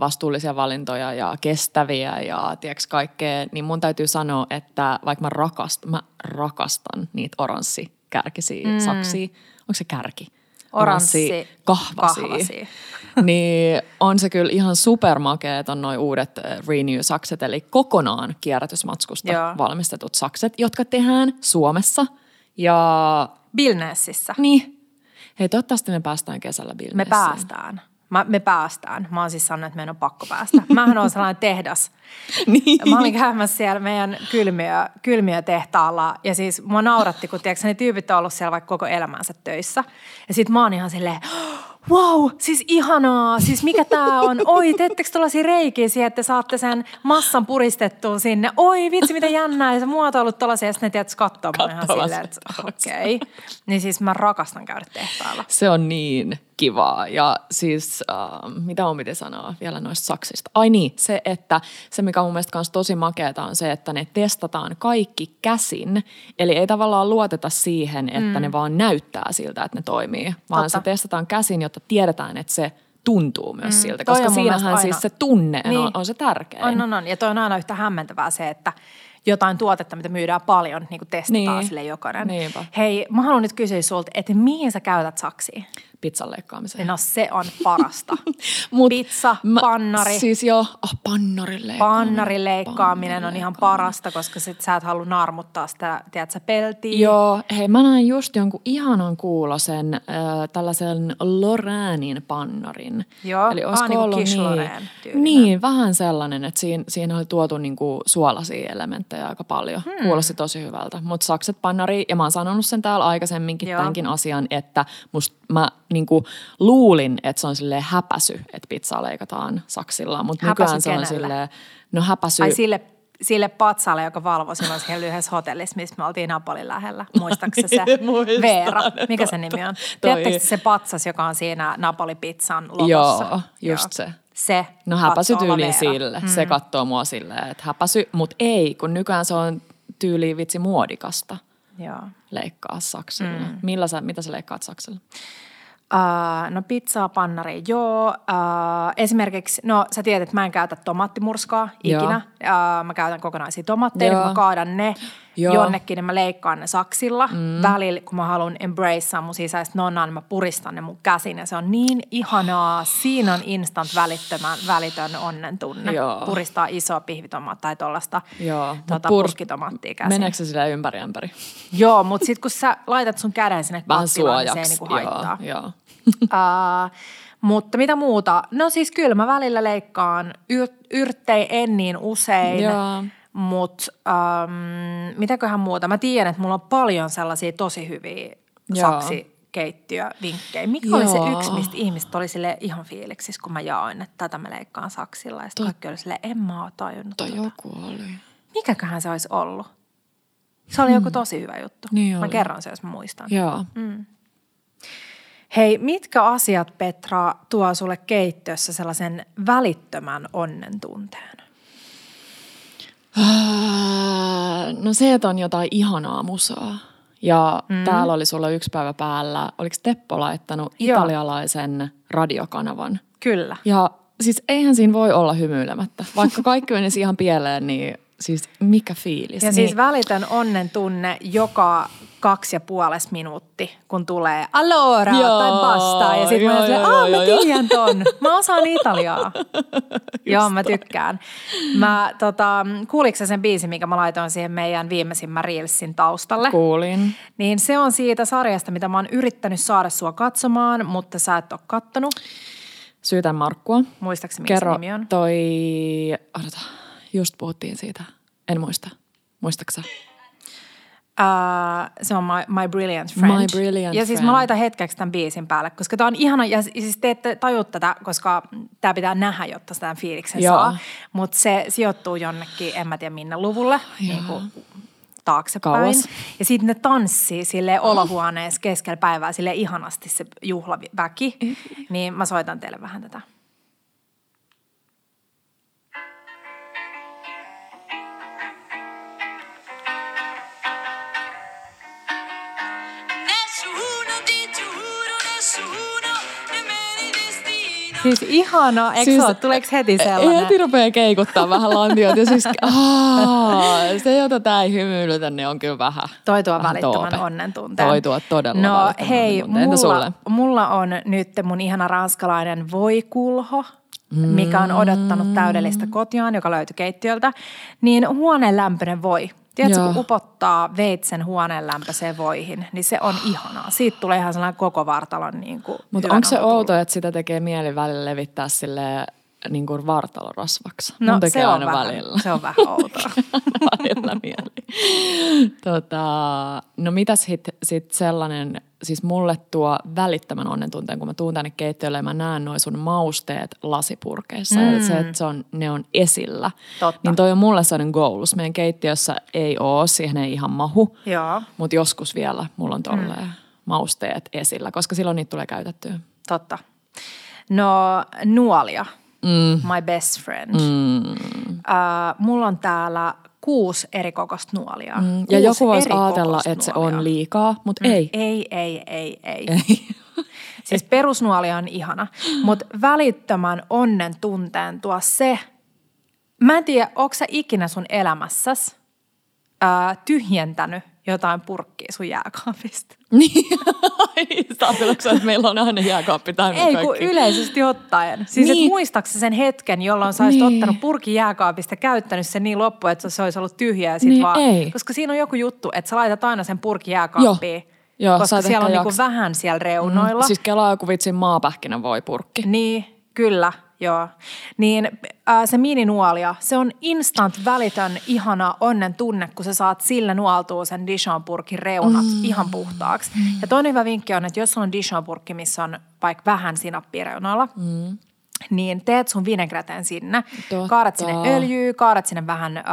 vastuullisia valintoja ja kestäviä ja tiedätkö kaikkea, niin mun täytyy sanoa, että vaikka mä rakastan, mä rakastan niitä oranssikärkisiä mm. saksia, onko se kärki? Oranssi, kahvasi. kahvasi. niin on se kyllä ihan supermakeet on noin uudet Renew-sakset, eli kokonaan kierrätysmatskusta Joo. valmistetut sakset, jotka tehdään Suomessa ja... Bilnessissä. Niin. Hei, toivottavasti me päästään kesällä Bilnessiin. Me päästään. Mä, me päästään. Mä oon siis sanonut, että meidän on pakko päästä. Mähän on sellainen tehdas. niin. Mä olin käymässä siellä meidän kylmiö, kylmiötehtaalla ja siis mua nauratti, kun tiedätkö, ne tyypit on ollut siellä vaikka koko elämänsä töissä. Ja sit mä oon ihan silleen, wow, siis ihanaa, siis mikä tää on, oi, teettekö tuollaisia reikiä siihen, että saatte sen massan puristettua sinne, oi vitsi, mitä jännää, ja se muotoilut tuollaisia, ja sitten ne tiedät katsoo ihan silleen, että okei. Okay. Niin siis mä rakastan käydä tehtaalla. Se on niin kivaa, ja siis uh, mitä on miten sanoa vielä noista saksista. Ai niin, se, että se mikä on mun mielestä tosi makeata on se, että ne testataan kaikki käsin, eli ei tavallaan luoteta siihen, että mm. ne vaan näyttää siltä, että ne toimii, vaan Totta. se testataan käsin, jotta tiedetään, että se tuntuu myös mm, siltä, koska siinähän siis se tunne niin. on, on se tärkein. On, on, on. Ja toi on aina yhtä hämmentävää se, että jotain tuotetta, mitä myydään paljon, niin kuin testataan niin. sille jokainen. Niinpä. Hei, mä haluan nyt kysyä sulta, että mihin sä käytät saksia? Pizzan leikkaamiseen. No se on parasta. Mut Pizza, pannari. Mä, siis joo, oh, pannarin leikkaaminen. Pannarin leikkaaminen on ihan parasta, koska sit sä et halua narmuttaa sitä, tiedätkö, peltiä. Joo, hei mä näin just jonkun ihanan kuulosen äh, tällaisen Lorrainein pannarin. Joo, Eli olisiko ah, niin ollut niin, niin, vähän sellainen, että siinä, siinä oli tuotu niinku suolaisia elementtejä aika paljon. Hmm. Kuulosti tosi hyvältä. Mutta sakset pannari, ja mä oon sanonut sen täällä aikaisemminkin Joo. tämänkin asian, että musta mä niin kuin luulin, että se on silleen häpäsy, että pizzaa leikataan saksilla, mutta nykyään se on silleen, no häpäsy. Ai sille sille patsalle, joka valvoi silloin siellä yhdessä hotellissa, missä me oltiin Napolin lähellä. Muistaakseni se Muistan. Veera? Mikä se nimi on? Tiedättekö se patsas, joka on siinä Napoli-pizzan logossa? Joo, just se. Se. No häpäsy Veera. sille. Mm. Se katsoo mua silleen, että häpäsy. Mutta ei, kun nykyään se on tyyliin vitsi muodikasta Joo. leikkaa saksilla. Mm. Millä sä, mitä sä leikkaat saksilla? Uh, no pizzaa, pannari, joo. Uh, esimerkiksi, no sä tiedät, että mä en käytä tomaattimurskaa ikinä. Uh, mä käytän kokonaisia tomaatteja, Joo. kun mä kaadan ne Joo. jonnekin, niin mä leikkaan ne saksilla. Mm. Välillä, kun mä haluan embracea mun sisäistä nonnaa, niin mä puristan ne mun käsin. Ja se on niin ihanaa. Siinä on instant välittömän, välitön onnen tunne. Joo. Puristaa isoa pihvitomaattia tai tuollaista Joo, tota, pur- puskitomaattia käsin. Meneekö se sillä ympäri ämpäri? Joo, mutta sitten kun sä laitat sun käden sinne kattilaan, niin se ei niinku haittaa. joo, joo. Uh, mutta mitä muuta? No siis kyllä mä välillä leikkaan. Yr- yrttei en niin usein. Joo. Mutta um, mitäköhän muuta? Mä tiedän, että mulla on paljon sellaisia tosi hyviä Joo. saksikeittiövinkkejä. Mikä oli se yksi, mistä ihmiset oli sille ihan fiiliksissä, kun mä jaoin, että tätä mä leikkaan saksilla. Ja sitten kaikki oli silleen, en mä oo tajunnut. Tai tota. joku oli. Mikäköhän se olisi ollut? Se oli joku tosi hyvä juttu. Niin mä oli. kerron se, jos mä muistan. Joo. Hei, mitkä asiat, Petra, tuo sulle keittiössä sellaisen välittömän onnen tunteen? Äh, No se, että on jotain ihanaa musaa. Ja mm. täällä oli sulla yksi päivä päällä, oliko Teppo laittanut Joo. italialaisen radiokanavan? Kyllä. Ja siis eihän siinä voi olla hymyilemättä. Vaikka kaikki menisi ihan pieleen, niin siis mikä fiilis. Ja niin, siis välitön onnen tunne joka kaksi ja puoles minuutti, kun tulee allora Joo, tai basta. Ja sitten mä oon silleen, aah, mä joo, joo." tiedän ton. Mä osaan italiaa. Joo, mä tykkään. Mä, tota, kuuliko sä sen biisin, mikä mä laitoin siihen meidän viimeisimmän Reelsin taustalle? Kuulin. Niin se on siitä sarjasta, mitä mä oon yrittänyt saada sua katsomaan, mutta sä et ole kattonut. Syytän Markkua. Muistaakseni, mikä Kerro nimi on? toi, odota, just puhuttiin siitä. En muista. Muistaksä? Uh, se on my, my Brilliant Friend. My Brilliant Ja siis Friend. mä laitan hetkeksi tämän biisin päälle, koska tää on ihana, ja siis te ette tajua tätä, koska tämä pitää nähdä, jotta sitä fiiliksen Joo. saa. Mutta se sijoittuu jonnekin, en mä tiedä minne luvulle, niin kuin taaksepäin. Kauas. Ja sitten ne tanssii sille olohuoneessa keskellä päivää sille ihanasti se juhlaväki. niin mä soitan teille vähän tätä. Siis ihana, eikö siis, ole? Tuleeko heti sellainen? Heti rupeaa keikuttaa vähän lantiot ja siis aa, se, jota tää ei hymyilytä, niin on kyllä vähän Toi tuo vähän välittömän toope. onnen tunteen. Toi tuo todella No hei, mulla, mulla on nyt mun ihana ranskalainen voikulho, mikä on odottanut täydellistä kotiaan, joka löytyi keittiöltä. Niin huoneen lämpöinen voi. Tiedätkö, Joo. kun upottaa veitsen huoneen lämpöiseen voihin, niin se on ihanaa. Siitä tulee ihan sellainen koko vartalon niin kuin Mutta onko se outo, että sitä tekee mieli välillä levittää sille niin kuin vartalorasvaksi? No Mun se on, aina vähän, välillä. se on vähän outoa. välillä mieli. Tota, no mitäs sit, sit sellainen, siis mulle tuo välittömän onnen tunteen, kun mä tuun tänne keittiölle ja mä näen noin sun mausteet lasipurkeissa. Mm. Ja se, että se on, ne on esillä. Totta. Niin toi on mulle sellainen goals. Meidän keittiössä ei oo, siihen ei ihan mahu. Joo, Mutta joskus vielä mulla on tolleen mm. mausteet esillä, koska silloin niitä tulee käytettyä. totta. No nuolia, Mm. my best friend. Mm. Uh, mulla on täällä kuusi eri kokoista nuolia. Mm. Ja joku voisi ajatella, että se on liikaa, mutta ei. Ei, ei, ei, ei. ei. Siis perusnuoli on ihana, mutta välittömän onnen tunteen tuo se, mä en tiedä, onko sä ikinä sun elämässäsi ää, tyhjentänyt jotain purkkia sun jääkaapista? Niin, ajatellaanko että meillä on aina jääkaappi täynnä Ei, kun yleisesti ottaen. Siis niin. Et muistaaksä sen hetken, jolloin sä Niin. ottanut purkin jääkaapista käyttänyt sen niin loppuun, että se olisi ollut tyhjä ja sit Niin, vaan... ei. Koska siinä on joku juttu, että sä laitat aina sen purkin jääkaappiin. Joo, koska siellä on niinku vähän siellä reunoilla. Mm, siis kelaa joku vitsin maapähkinä voi purkki. Niin, kyllä, joo. Niin äh, se mininuolia, se on instant välitön ihana onnen tunne, kun sä saat sillä nuoltua sen Dijon-purkin reunat mm. ihan puhtaaksi. Mm. Ja toinen hyvä vinkki on, että jos on Dijon-purkki, missä on vaikka vähän sinappia reunalla, mm. Niin teet sun vinegreteen sinne. Totta. Kaadat sinne öljyä, kaadat sinne vähän äh,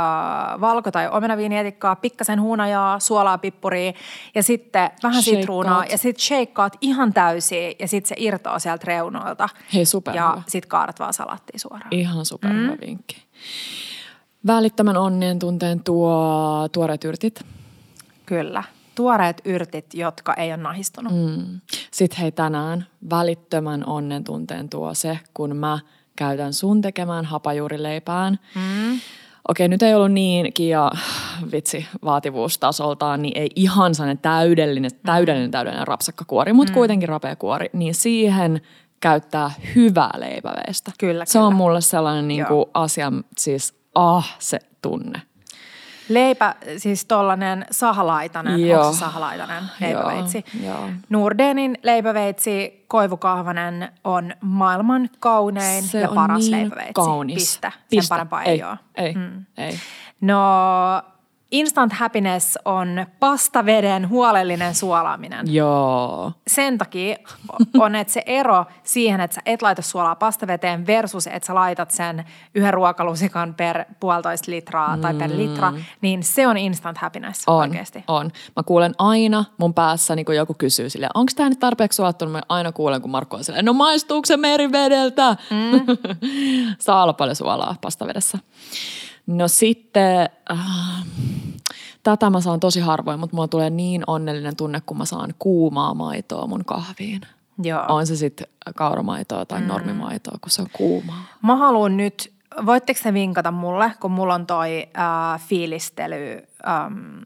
valko- tai omenaviinietikkaa, pikkasen hunajaa, suolaa, pippuria ja sitten vähän Shakeaat. sitruunaa ja sitten shakeaat ihan täysin ja sitten se irtoaa sieltä reunoilta. Hei, superhyvä. Ja sitten kaadat vaan salattia suoraan. Ihan superhyvä mm. vinkki. Välittömän onnen tunteen tuo tuoreet yrtit. Kyllä. Tuoreet yrtit, jotka ei ole nahistunut. Mm. Sitten hei tänään välittömän onnen tunteen tuo se, kun mä käytän sun tekemään hapajuurileipään. Mm. Okei, nyt ei ollut niin kia, vitsi, vaativuustasoltaan, niin ei ihan sellainen täydellinen, täydellinen, täydellinen rapsakkakuori, mutta mm. kuitenkin rapea kuori, niin siihen käyttää hyvää leipäveistä. Kyllä, Se on kyllä. mulle sellainen niin kuin asia, siis ah, se tunne. Leipä, siis tollanen sahalaitanen, Joo. oksasahalaitanen leipäveitsi. Joo. Nordenin leipäveitsi, koivukahvanen, on maailman kaunein Se ja paras niin leipäveitsi. kaunis. Pistä. Sen Pistä. parempaa ei, ei ole. Ei, mm. ei. No, instant happiness on pastaveden huolellinen suolaaminen. Joo. sen takia on, että se ero siihen, että sä et laita suolaa pastaveteen versus, että sä laitat sen yhden ruokalusikan per puolitoista litraa tai per litra, niin se on instant happiness On, oikeasti. on. Mä kuulen aina mun päässä, niin kun joku kysyy silleen, onko tämä nyt tarpeeksi sulattu? Mä aina kuulen, kun Markku on silleen, no maistuuko se merivedeltä? Mm. Saa olla paljon suolaa pastavedessä. No sitten, äh, tätä mä saan tosi harvoin, mutta mulla tulee niin onnellinen tunne, kun mä saan kuumaa maitoa mun kahviin. Joo. On se sitten kauramaitoa tai normimaitoa, kun se on kuumaa. Mä haluan nyt, voitteko te vinkata mulle, kun mulla on toi äh, fiilistely ähm,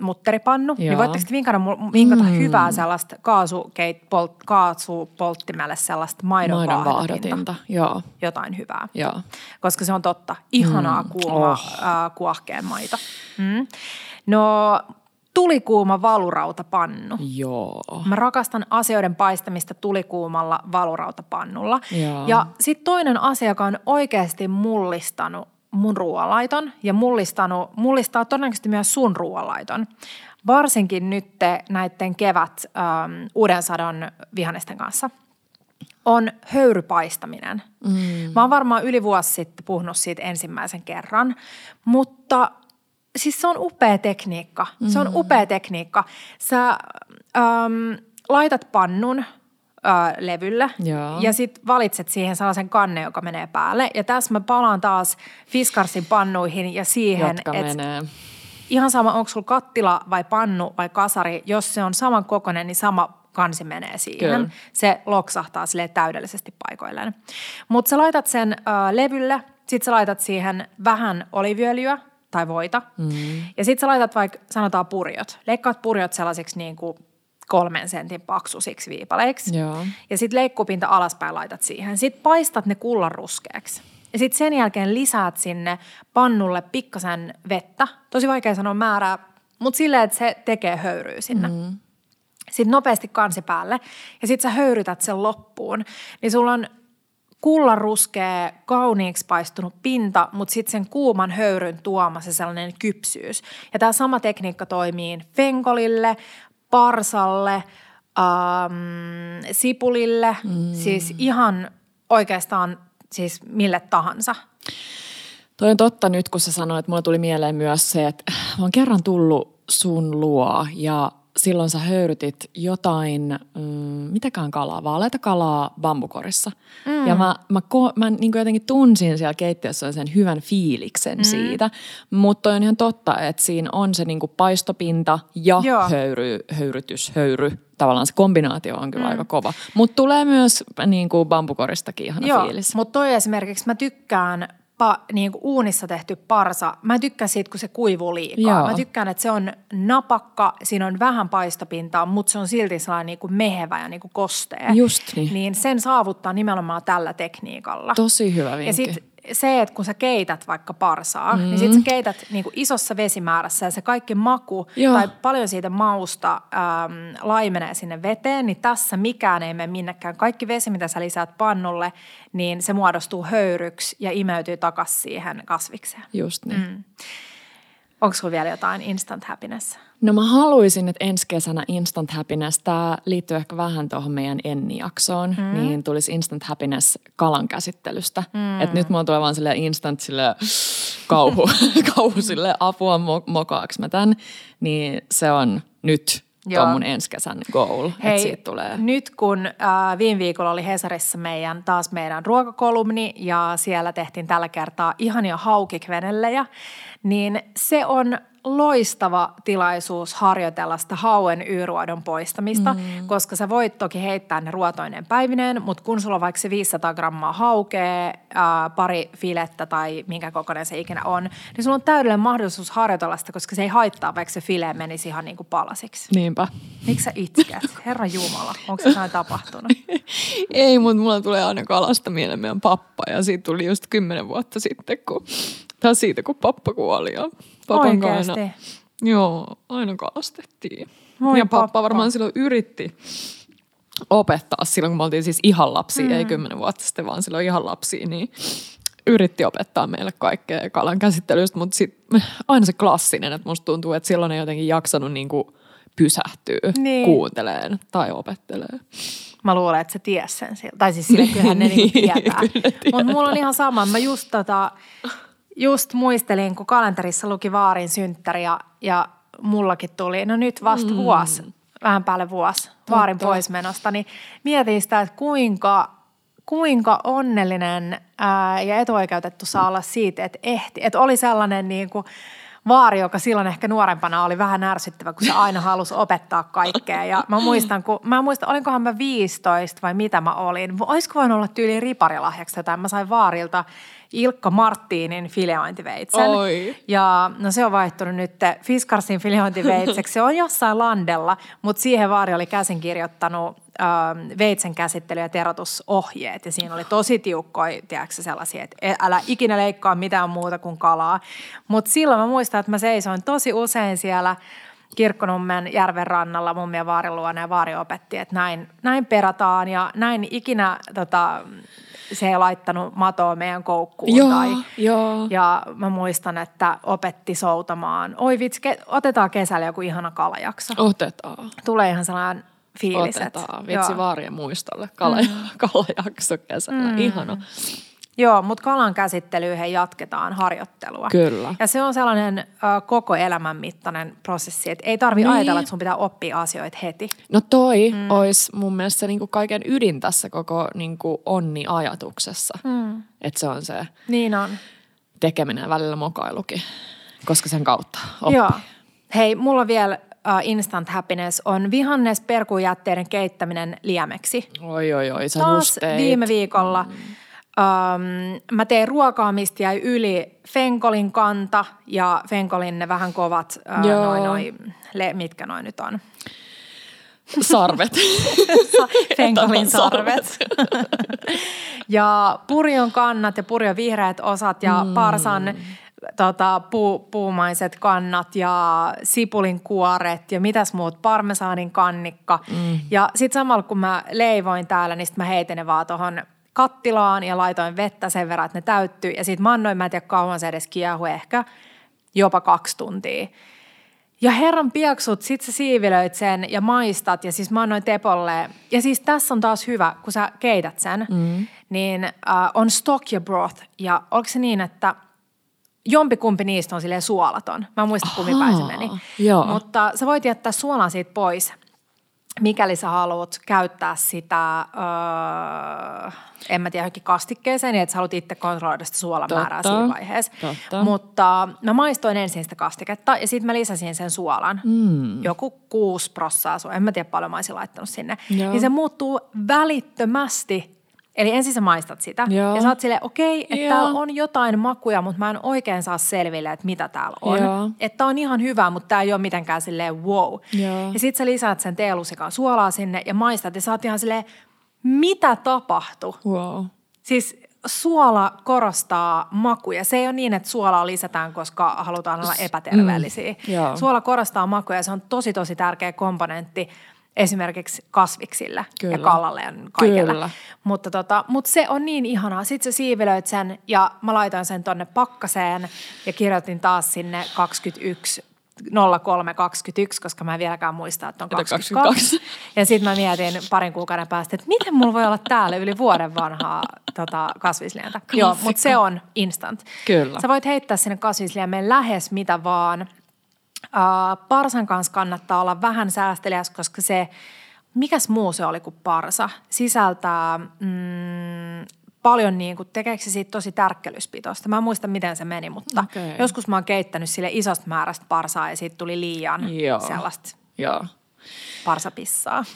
mutteripannu, Joo. niin voitteko te vinkata, vinkata mm. hyvää sellaista kaasukeit, polt, kaasupolttimelle sellaista maidon, Maidon vaahdotinta. joo. Jotain hyvää. Joo. koska se on totta. Ihanaa mm. kuuma Oh. oh. äh, kuohkeen maito. Mm. No, tulikuuma valurautapannu. Joo. Mä rakastan asioiden paistamista tulikuumalla valurautapannulla. Joo. Ja sitten toinen asia, joka on oikeasti mullistanut mun ruoanlaiton ja mullistanut, mullistaa todennäköisesti myös sun ruoanlaiton. Varsinkin nyt näiden kevät ähm, uuden sadon vihannesten kanssa on höyrypaistaminen. Mm. Mä oon varmaan yli vuosi sitten puhunut siitä ensimmäisen kerran, mutta siis se on upea tekniikka. Mm. Se on upea tekniikka. Sä äm, laitat pannun ää, levylle Joo. ja sitten valitset siihen sellaisen kannen, joka menee päälle. Ja tässä mä palaan taas Fiskarsin pannuihin ja siihen, että ihan sama, onko sulla kattila vai pannu vai kasari, jos se on saman kokoinen, niin sama kansi menee siihen. Kyllä. Se loksahtaa sille täydellisesti paikoilleen. Mutta sä laitat sen ö, levylle, sit sä laitat siihen vähän oliviöljyä tai voita. Mm. Ja sit sä laitat vaikka, sanotaan purjot. Leikkaat purjot sellaisiksi niin kuin kolmen sentin paksusiksi viipaleiksi. Joo. Ja sitten leikkupinta alaspäin laitat siihen. Sitten paistat ne kullanruskeaksi. Ja sitten sen jälkeen lisäät sinne pannulle pikkasen vettä. Tosi vaikea sanoa määrää, mutta silleen, että se tekee höyryä sinne. Mm. Sitten nopeasti kansi päälle ja sitten sä höyrytät sen loppuun. Niin sulla on kullanruskea, kauniiksi paistunut pinta, mutta sitten sen kuuman höyryn tuoma se sellainen kypsyys. Ja tämä sama tekniikka toimii fenkolille, parsalle, ähm, sipulille, mm. siis ihan oikeastaan siis mille tahansa. Toi on totta nyt, kun sä sanoit, että mulle tuli mieleen myös se, että mä oon kerran tullut sun luo ja silloin sä höyrytit jotain, mm, mitäkään kalaa, vaaleita kalaa bambukorissa. Mm. Ja mä, mä, ko, mä niin jotenkin tunsin siellä keittiössä sen hyvän fiiliksen mm. siitä. Mutta on ihan totta, että siinä on se niin paistopinta ja Joo. höyry, höyrytys, höyry. Tavallaan se kombinaatio on kyllä mm. aika kova. Mutta tulee myös niin kuin bambukoristakin ihana Joo, fiilis. mutta toi esimerkiksi mä tykkään pa, niin kuin uunissa tehty parsa. Mä tykkään siitä, kun se kuivuu liikaa. Joo. Mä tykkään, että se on napakka, siinä on vähän paistopintaa, mutta se on silti sellainen niin kuin mehevä ja niin kuin kostea. Just niin. Niin sen saavuttaa nimenomaan tällä tekniikalla. Tosi hyvä vinkki. Ja sitten se, että kun sä keität vaikka parsaa, mm. niin sit sä keität niin kuin isossa vesimäärässä ja se kaikki maku Joo. tai paljon siitä mausta äm, laimenee sinne veteen, niin tässä mikään ei mene minnekään. Kaikki vesi, mitä sä lisäät pannulle, niin se muodostuu höyryksi ja imeytyy takaisin siihen kasvikseen. Just niin. Mm. Onko sulla vielä jotain instant happiness? No mä haluaisin, että ensi kesänä Instant Happiness, tämä liittyy ehkä vähän tuohon meidän Enni-jaksoon, mm. niin tulisi Instant Happiness kalan käsittelystä. Mm. Että nyt mulla tulee vaan sille instant sille kauhu, kauhu sille apua mo- mokaaks mä tän. Niin se on nyt Joo. tuon mun ensi kesän goal, että siitä tulee. nyt kun äh, viime viikolla oli Hesarissa meidän, taas meidän ruokakolumni ja siellä tehtiin tällä kertaa ihania haukikvenellejä, niin se on loistava tilaisuus harjoitella sitä hauen y-ruodon poistamista, mm. koska sä voit toki heittää ne ruotoineen päivineen, mutta kun sulla on vaikka se 500 grammaa haukea, ää, pari filettä tai minkä kokoinen se ikinä on, niin sulla on täydellinen mahdollisuus harjoitella sitä, koska se ei haittaa, vaikka se file menisi ihan niin kuin palasiksi. Niinpä. Miksi sä itket? Herra Jumala, onko se jotain tapahtunut? Ei, mutta mulla tulee aina kalasta mieleen meidän pappa ja siitä tuli just kymmenen vuotta sitten, kun, tai siitä kun pappa kuoli ja papan aina, joo, aina kalastettiin. Moi ja pappa, pappa. varmaan silloin yritti opettaa silloin, kun me oltiin siis ihan lapsia, mm. ei kymmenen vuotta sitten, vaan silloin ihan lapsia, niin yritti opettaa meille kaikkea kalan käsittelystä, mutta sit, aina se klassinen, että musta tuntuu, että silloin ei jotenkin jaksanut niinku pysähtyä Niin. kuunteleen tai opettelee. Mä luulen, että se ties sen. sillä- Tai siis sille kyllähän ne niinku Niin, tietää. Mutta mulla on ihan sama. Mä just, tota, just muistelin, kun kalenterissa luki Vaarin synttäri ja, ja mullakin tuli, no nyt vasta mm. vuosi, vähän päälle vuosi Vaarin poismenosta, niin mietin sitä, että kuinka, kuinka onnellinen ää, ja etuoikeutettu saa olla siitä, että ehti. Että oli sellainen niin kuin, vaari, joka silloin ehkä nuorempana oli vähän ärsyttävä, kun se aina halusi opettaa kaikkea. Ja mä muistan, kun, mä muistan, olinkohan mä 15 vai mitä mä olin. Olisiko voinut olla tyyli riparilahjaksi jotain. Mä sain vaarilta Ilkka Marttiinin fileointiveitsen. Oi. Ja no se on vaihtunut nyt Fiskarsin fileointiveitseksi. Se on jossain landella, mutta siihen vaari oli käsin kirjoittanut ähm, veitsen käsittely- ja terotusohjeet. Ja siinä oli tosi tiukkoja, tiedätkö, sellaisia, että e- älä ikinä leikkaa mitään muuta kuin kalaa. Mutta silloin mä muistan, että mä seisoin tosi usein siellä Kirkkonummen järven rannalla mun ja vaarin luona ja vaari opetti, että näin, näin perataan ja näin ikinä tota, se ei laittanut matoa meidän koukkuun. Joo, tai, joo. Ja mä muistan, että opetti soutamaan. Oi vitsi, ke- otetaan kesällä joku ihana kalajakso. Otetaan. Tulee ihan sellainen fiilis. Otetaan. Vitsi joo. vaarien muistolle. Kala, mm. Kalajakso kesällä. Mm. Ihana. Joo, mutta kalan käsittelyyn he jatketaan harjoittelua. Kyllä. Ja se on sellainen ö, koko elämän mittainen prosessi, että ei tarvi Niin. ajatella, että sun pitää oppia asioita heti. No toi mm. olisi mun mielestä se niinku kaiken ydin tässä koko niinku onni-ajatuksessa. Mm. Että se on se Niin on. tekeminen ja välillä mokailukin, koska sen kautta oppii. Joo. Hei, mulla vielä uh, instant happiness on vihannes perkujätteiden keittäminen liemeksi. Oi, oi, oi, sä Taas viime viikolla mm. Um, mä tein ruokaa, mistä jäi yli fenkolin kanta ja fenkolin ne vähän kovat, Joo. noin, noin, le, mitkä noin nyt on. Sarvet. Fenkolin sarvet. ja purjon kannat ja purjon vihreät osat ja mm. parsan tota, puu, puumaiset kannat ja sipulin kuoret ja mitäs muut, parmesaanin kannikka. Mm. Ja sitten samalla kun mä leivoin täällä, niin sit mä heitin ne vaan tuohon kattilaan ja laitoin vettä sen verran, että ne täyttyi. Ja sitten mä annoin, mä en tiedä kauan se edes kiehui, ehkä jopa kaksi tuntia. Ja herran piaksut, sit sä siivilöit sen ja maistat ja siis mä annoin Tepolle. Ja siis tässä on taas hyvä, kun sä keität sen, mm. niin äh, on stock ja broth. Ja onko se niin, että jompikumpi niistä on silleen suolaton. Mä en muista, kummin päin se meni. joo. Mutta sä voit jättää suolan siitä pois, mikäli sä haluat käyttää sitä, öö, en mä tiedä, johonkin kastikkeeseen, niin että sä haluat itse kontrolloida sitä suolan Totta, määrää siinä vaiheessa. totta. Mutta mä maistoin ensin sitä kastiketta ja sitten mä lisäsin sen suolan. Mm. Joku kuusi prossaa, en mä tiedä paljon mä olisin laittanut sinne. Joo. Niin se muuttuu välittömästi. Eli ensin sä maistat sitä Joo. ja sä oot silleen, okei, että Joo. täällä on jotain makuja, mutta mä en oikein saa selville, että mitä täällä on. Joo. Että on ihan hyvä, mutta tää ei ole mitenkään silleen wow. Joo. Ja sit sä lisäät sen teelusikan suolaa sinne ja maistat ja sä oot ihan silleen, mitä tapahtui? Wow. Siis suola korostaa makuja. Se ei ole niin, että suolaa lisätään, koska halutaan olla epäterveellisiä. joo. Suola korostaa makuja ja se on tosi tosi tärkeä komponentti esimerkiksi kasviksille Kyllä. ja kallalle ja kaikille. Kyllä. Mutta, tota, mutta se on niin ihanaa. Sitten sä siivilöit sen ja mä laitoin sen tonne pakkaseen ja kirjoitin taas sinne 21 0321, koska mä en vieläkään muista, että on Että 22. 22. Ja sitten mä mietin parin kuukauden päästä, että miten mulla voi olla täällä yli vuoden vanhaa tota, kasvislientä. Joo, mutta se on instant. Kyllä. Sä voit heittää sinne kasvisliemeen lähes mitä vaan. Uh, parsan kanssa kannattaa olla vähän säästeliäs, koska se, mikäs muu se oli kuin parsa, sisältää mm, paljon niin kuin, tekeekö se siitä tosi tärkkelyspitoista. Mä en muista, miten se meni, mutta Okei. joskus mä oon keittänyt sille isosta määrästä parsaa ja siitä tuli liian Joo. sellaista Joo. parsapissaa.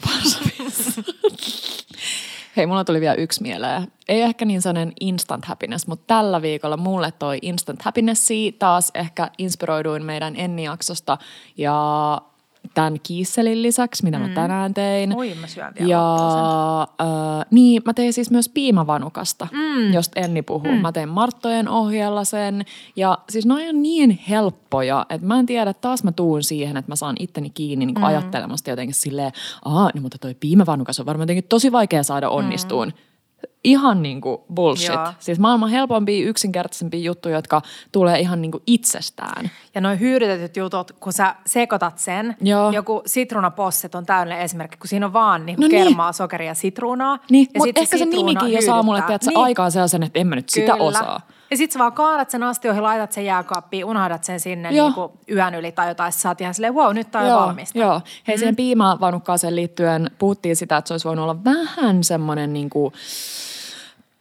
Hei, mulla tuli vielä yksi mieleen. Ei ehkä niin sellainen instant happiness, mutta tällä viikolla mulle toi instant happinessi taas ehkä inspiroiduin meidän Enni-jaksosta ja tämän kiisselin lisäksi, mitä mä tänään tein. Oi, mä syön vielä Ja äh, niin, mä tein siis myös piimavanukasta, mm. josta Enni puhuu. Mm. Mä tein Marttojen ohjella sen. Ja siis ne on niin helppoja, että mä en tiedä, että taas mä tuun siihen, että mä saan itteni kiinni niin mm. ajattelemasta jotenkin silleen, aa, no mutta toi piimavannukas on varmaan jotenkin tosi vaikea saada onnistuun. Mm. Ihan niin kuin bullshit. Joo. Siis maailman helpompia, yksinkertaisempia juttuja, jotka tulee ihan niin kuin itsestään. Ja noin hyydytetyt jutut, kun sä sekoitat sen, Joo. joku sitruunaposset on täydellinen esimerkki, kun siinä on vaan niin No niin. kermaa, sokeria ja sitruunaa. Niin, ja mutta sit ehkä se nimikin jo saa mulle, niin. aikaan sellaisen, että en mä nyt sitä osaa. Ja sit sä vaan kaadat sen astioihin, laitat sen jääkaappiin, unohdat sen sinne Joo. niin kuin yön yli tai jotain. Sä oot ihan silleen, wow, nyt tää on jo Joo, valmista. joo. Hei, siihen piimavanukkaaseen liittyen puhuttiin sitä, että se olisi voinut olla vähän semmoinen niin kuin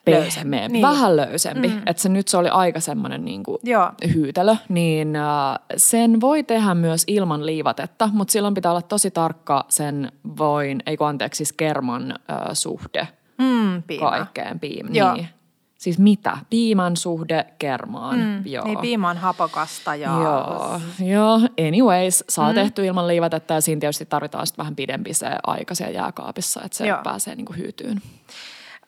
Löysempi, pehmeä, niin. vähän löysempi. Mm. Että se nyt se oli aika semmoinen niin kuin hyytelö. Niin äh, sen voi tehdä myös ilman liivatetta, mutta silloin pitää olla tosi tarkka sen voin, ei kun anteeksi, siis kerman äh, suhde Mm, piima. kaikkeen piim. Niin. Siis mitä? Piiman suhde kermaan. Mm, Joo. niin piima on hapokasta ja... Joo, joo, anyways, saa mm. tehty ilman liivatetta ja siinä tietysti tarvitaan sitten vähän pidempi se aika siellä jääkaapissa, että se joo. pääsee niinku hyytyyn.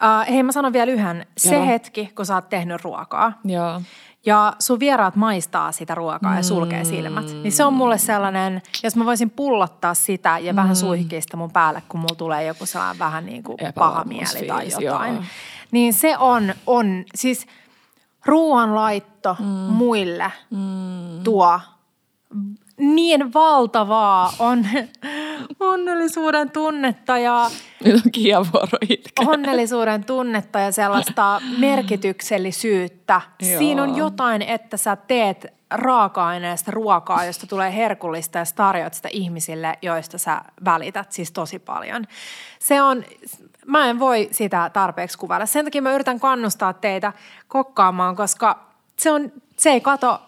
Uh, hei, mä sanon vielä yhden. Se Joo. hetki, kun sä oot tehnyt ruokaa, Joo. ja sun vieraat maistaa sitä ruokaa ja sulkee silmät. Niin se on mulle sellainen, jos mä voisin pullottaa sitä ja vähän suihkia sitä mun päälle, kun mulla tulee joku sellainen vähän niin kuin paha mieli tai jotain. joo. Niin se on, on siis ruoanlaitto mm. muille mm. tuo niin valtavaa on onnellisuuden tunnetta ja onnellisuuden tunnetta ja sellaista merkityksellisyyttä. Joo. Siinä on jotain, että sä teet raaka-aineesta ruokaa, josta tulee herkullista ja tarjoat sitä ihmisille, joista sä välität siis tosi paljon. Se on, mä en voi sitä tarpeeksi kuvailla. Sen takia mä yritän kannustaa teitä kokkaamaan, koska se, on, se ei kato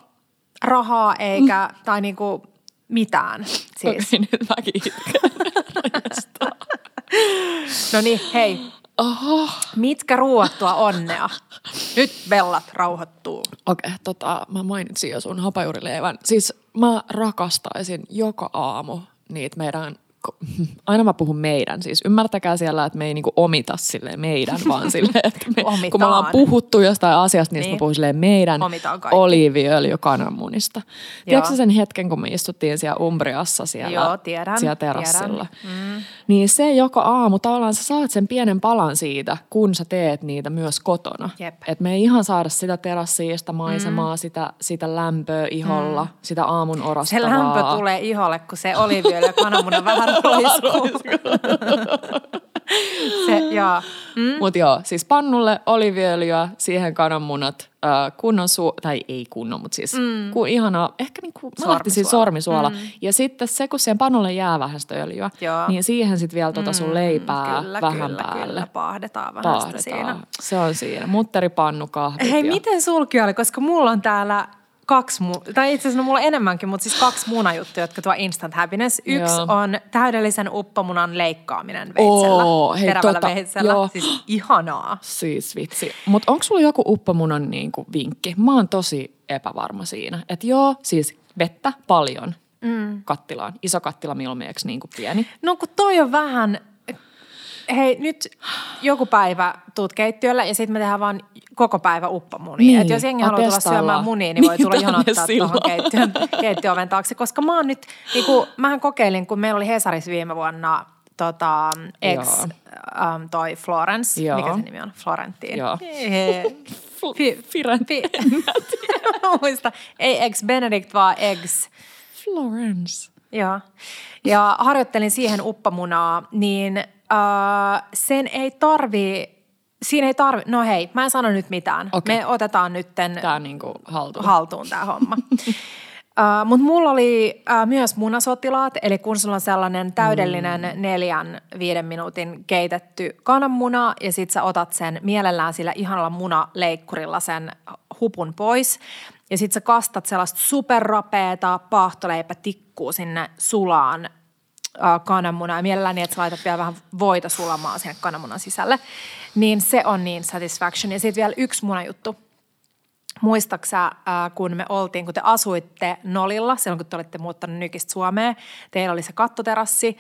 rahaa eikä, tai niinku mitään. Siis. Okei, nyt mäkin. No niin, hei, Oho. Mitkä ruuat tuo onnea? Nyt vellat rauhoittuu. Okei, tota, mä mainitsin jo sun hapajurileivän. Siis mä rakastaisin joka aamu niitä meidän, aina mä puhun meidän, siis ymmärtäkää siellä, että me ei niinku omita silleen meidän, vaan silleen, että me, kun me ollaan puhuttu jostain asiasta, niin, niin. Mä puhun silleen meidän oliiviöljy kananmunista. Tiedätkö sen hetken, kun me istuttiin siellä Umbriassa siellä, Joo, tiedän, siellä terassilla? tiedän. Mm. Niin se joka aamu, tavallaan sä saat sen pienen palan siitä, kun sä teet niitä myös kotona. Jep. Et me ei ihan saada sitä terassia, sitä maisemaa, mm. sitä, sitä lämpöä iholla, mm. sitä aamun Se orastavaa. lämpö tulee iholle, kun se oliviöljy ja kananmuna vähän roiskuu. se, joo. Mm. Mutta joo, siis pannulle oliviöljyä, siihen kananmunat, äh, kunnon su- tai ei kunnon, mutta siis mm. ku, ihana, ehkä niinku, mä lähtisin Sormisuola. sormisuola. Mm. Ja sitten se, kun siihen pannulle jää vähän sitä öljyä, Joo. niin siihen sitten vielä tota sun leipää kyllä, vähän kyllä, päälle. Kyllä, paahdetaan vähän sitä siinä. Paahdetaan. Se on siinä. Mutteripannu, kahvit Hei, ja... miten sulki oli? Koska mulla on täällä kaksi, mu- tai itse asiassa no, mulla on enemmänkin, mutta siis kaksi munajuttuja, jotka tuo instant happiness. Yksi Joo. on täydellisen uppomunan leikkaaminen veitsellä. Oo, hei, terävällä tota, veitsellä. joo. Siis ihanaa. Siis vitsi. Mutta onko sulla joku uppomunan niinku vinkki? Mä oon tosi epävarma siinä. Että joo, siis vettä paljon mm. kattilaan. Iso kattila mieluummin, eikö niin kuin pieni? No kun toi on vähän, hei nyt joku päivä tuut keittiölle ja sitten me tehdään vaan koko päivä uppomunia. Niin, Et jos jengi haluaa tulla syömään munia, niin voi Niin, tulla jonottaa tuohon keittiön, keittiöoven taakse. Koska mä oon nyt, niin kuin, mähän kokeilin, kun meillä oli Hesaris viime vuonna tota, ex, um, toi Florence, Joo. mikä se nimi on? Florentine. Joo. Fi- Muista. Ei ex Benedict, vaan ex Florence. Joo. Ja harjoittelin siihen uppamunaa, niin äh, sen ei tarvi, siinä ei tarvi, no hei, mä en sano nyt mitään. Okei. Me otetaan nytten Tää niinku haltuun. haltuun tämä homma. Uh, Mutta mulla oli uh, myös munasotilaat, eli kun sulla on sellainen täydellinen mm. neljän, viiden minuutin keitetty kananmuna ja sit sä otat sen mielellään sillä ihanalla munaleikkurilla sen hupun pois ja sit sä kastat sellaista superrapeeta paahtoleipätikkuu sinne sulaan uh, kananmunaa ja mielellään niin, että sä laitat vielä vähän voita sulamaan sinne kananmunan sisälle, niin se on niin satisfaction. Ja sitten vielä yksi munajuttu. Muistaksä, ää, kun me oltiin, kun te asuitte Nolilla, silloin kun te olitte muuttanut Nykistä Suomeen, teillä oli se kattoterassi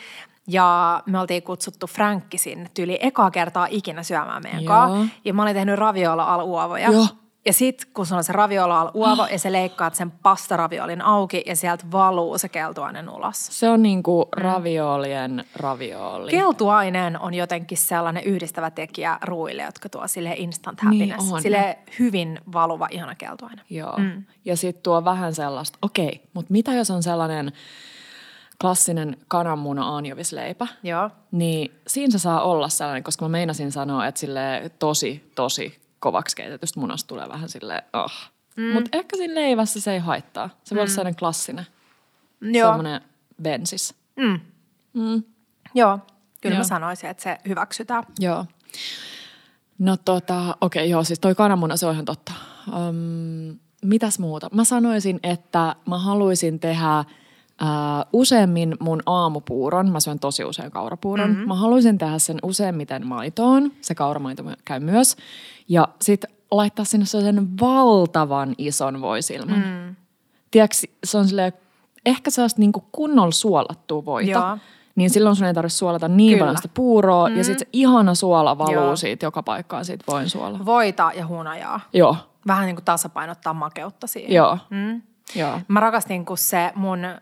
ja me oltiin kutsuttu Frankki sinne tyyli ekaa kertaa ikinä syömään meidän Joo. kaa. Ja mä olin tehnyt raviola al uovoja. Joo. Ja sit kun sulla on se raviola al uovo ja sä leikkaat sen pastaraviolin auki ja sieltä valuu se keltuainen ulos. Se on niinku raviolien ravioli. Keltuainen on jotenkin sellainen yhdistävä tekijä ruuille, jotka tuo sille instant happiness. Niin on. sille hyvin valuva, ihana keltuainen. Joo. Mm. Ja sitten tuo vähän sellaista, okei, mutta mitä jos on sellainen klassinen kananmuna anjovisleipä, Joo. niin siinä se saa olla sellainen, koska mä meinasin sanoa, että sille tosi, tosi kovaksi keitetystä munasta tulee vähän sille oh. Mm. Mutta ehkä siinä leivässä se ei haittaa. Se voi olla sellainen klassinen, Joo. sellainen bensis. Mm. Mm. Joo. Kyllä Joo. mä sanoisin, että se hyväksytään. Joo. No tota, okei joo, siis toi kananmuna, se on ihan totta. Um, mitäs muuta? Mä sanoisin, että mä haluaisin tehdä ää, useammin mun aamupuuron. Mä syön tosi usein kaurapuuron. Mm-hmm. Mä haluaisin tehdä sen useimmiten maitoon. Se kauramaito käy myös. Ja sit laittaa sinne sellaisen valtavan ison voisilman. Mm. Tiedätkö, se on silleen, ehkä sellaista niinku kunnolla suolattua voita. Joo. Niin silloin sun ei tarvitse suolata niin Kyllä. paljon sitä puuroa. Mm. Ja sitten se ihana suola valuu Joo. siitä joka paikkaan siitä voin suola. Voita ja hunajaa. Joo, Vähän niin kuin tasapainottaa makeutta siihen. joo, Mm. joo. Mä rakastin, kun se mun äh,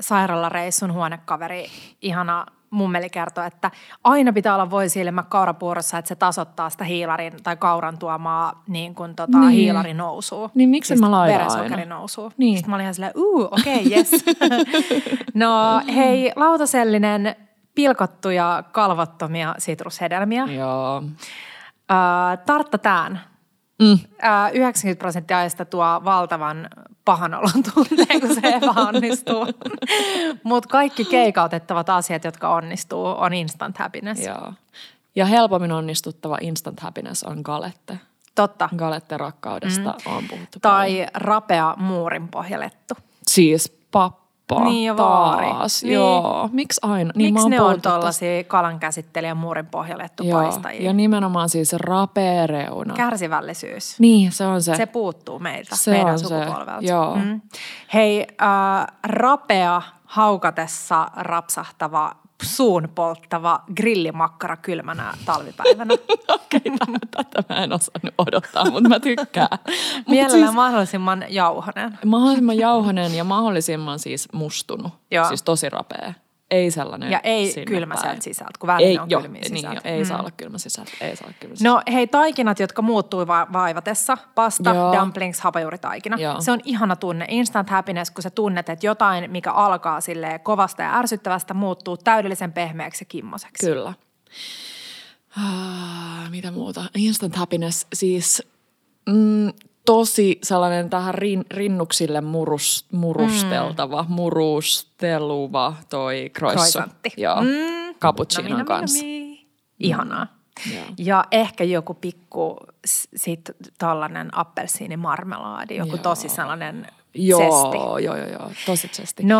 sairaalareissun huonekaveri, ihana mummeli kertoi, että aina pitää olla voisilmä kaurapuurossa, että se tasoittaa sitä hiilarin tai kauran tuomaa niin kuin tota, Niin. hiilarin nousua. Niin miksi Siis mä laitan Verensokerin aina? nousua. Niin. Sitten mä olin ihan silleen, uu, okei, okay, yes. no hei, lautasellinen pilkottuja kalvottomia sitrushedelmiä. Joo. Äh, tarttatään. Mm. Äh, 90 prosenttia ajasta tuo valtavan pahan olon tunteen, kun se epäonnistuu. Mutta kaikki keikautettavat asiat, jotka onnistuu, on instant happiness. Joo. Ja helpommin onnistuttava instant happiness on galette. Totta. Galette rakkaudesta mm. on puhuttu paljon. Tai rapea muurin pohjalettu. Siis pappa Niin ja vaari. taas. Niin. Joo. Miksi aina? Niin Miksi ne on tuollaisia kalan käsittelijä muurin Joo. paistajia? Ja nimenomaan siis rapea reuna. Kärsivällisyys. niin, se on se. Se puuttuu meiltä, Se meidän on se, sukupolvelta. joo. Mm. Hei, äh, rapea, haukatessa rapsahtava, suun polttava grillimakkara kylmänä talvipäivänä. Okei, okay, tätä mä en osannut odottaa, mutta mä tykkään. Mut Mielellään siis, mahdollisimman jauhonen. mahdollisimman jauhonen ja mahdollisimman siis mustunut. Joo. Siis tosi rapea. Ei sellainen Ja ei sinne kylmä päin. sieltä sisältä, kun välillä Ei, on joo, kylmiä niin, sisältä. jo, ei Mm. saa olla kylmä sisältä. Ei saa olla kylmä sisältä. No hei, taikinat, jotka muuttuu va- vaivatessa. Pasta, Joo. dumplings, hapajuuritaikina. Joo. Se on ihana tunne. Instant happiness, kun sä tunnet, että jotain, mikä alkaa sille kovasta ja ärsyttävästä, muuttuu täydellisen pehmeäksi ja kimmoseksi. Kyllä. Ah, mitä muuta? Instant happiness, siis mm, tosi sellainen tähän rin, rinnuksille murus, murusteltava, mm. murusteluva toi croissant. Croissantti. Joo, Mm. cappuccinon nami, kanssa. Ihanaa. Joo. Ja ehkä joku pikku sit tällainen appelsiinimarmelaadi, joku Joo. tosi sellainen Joo, joo, joo, joo, tosi zesti. No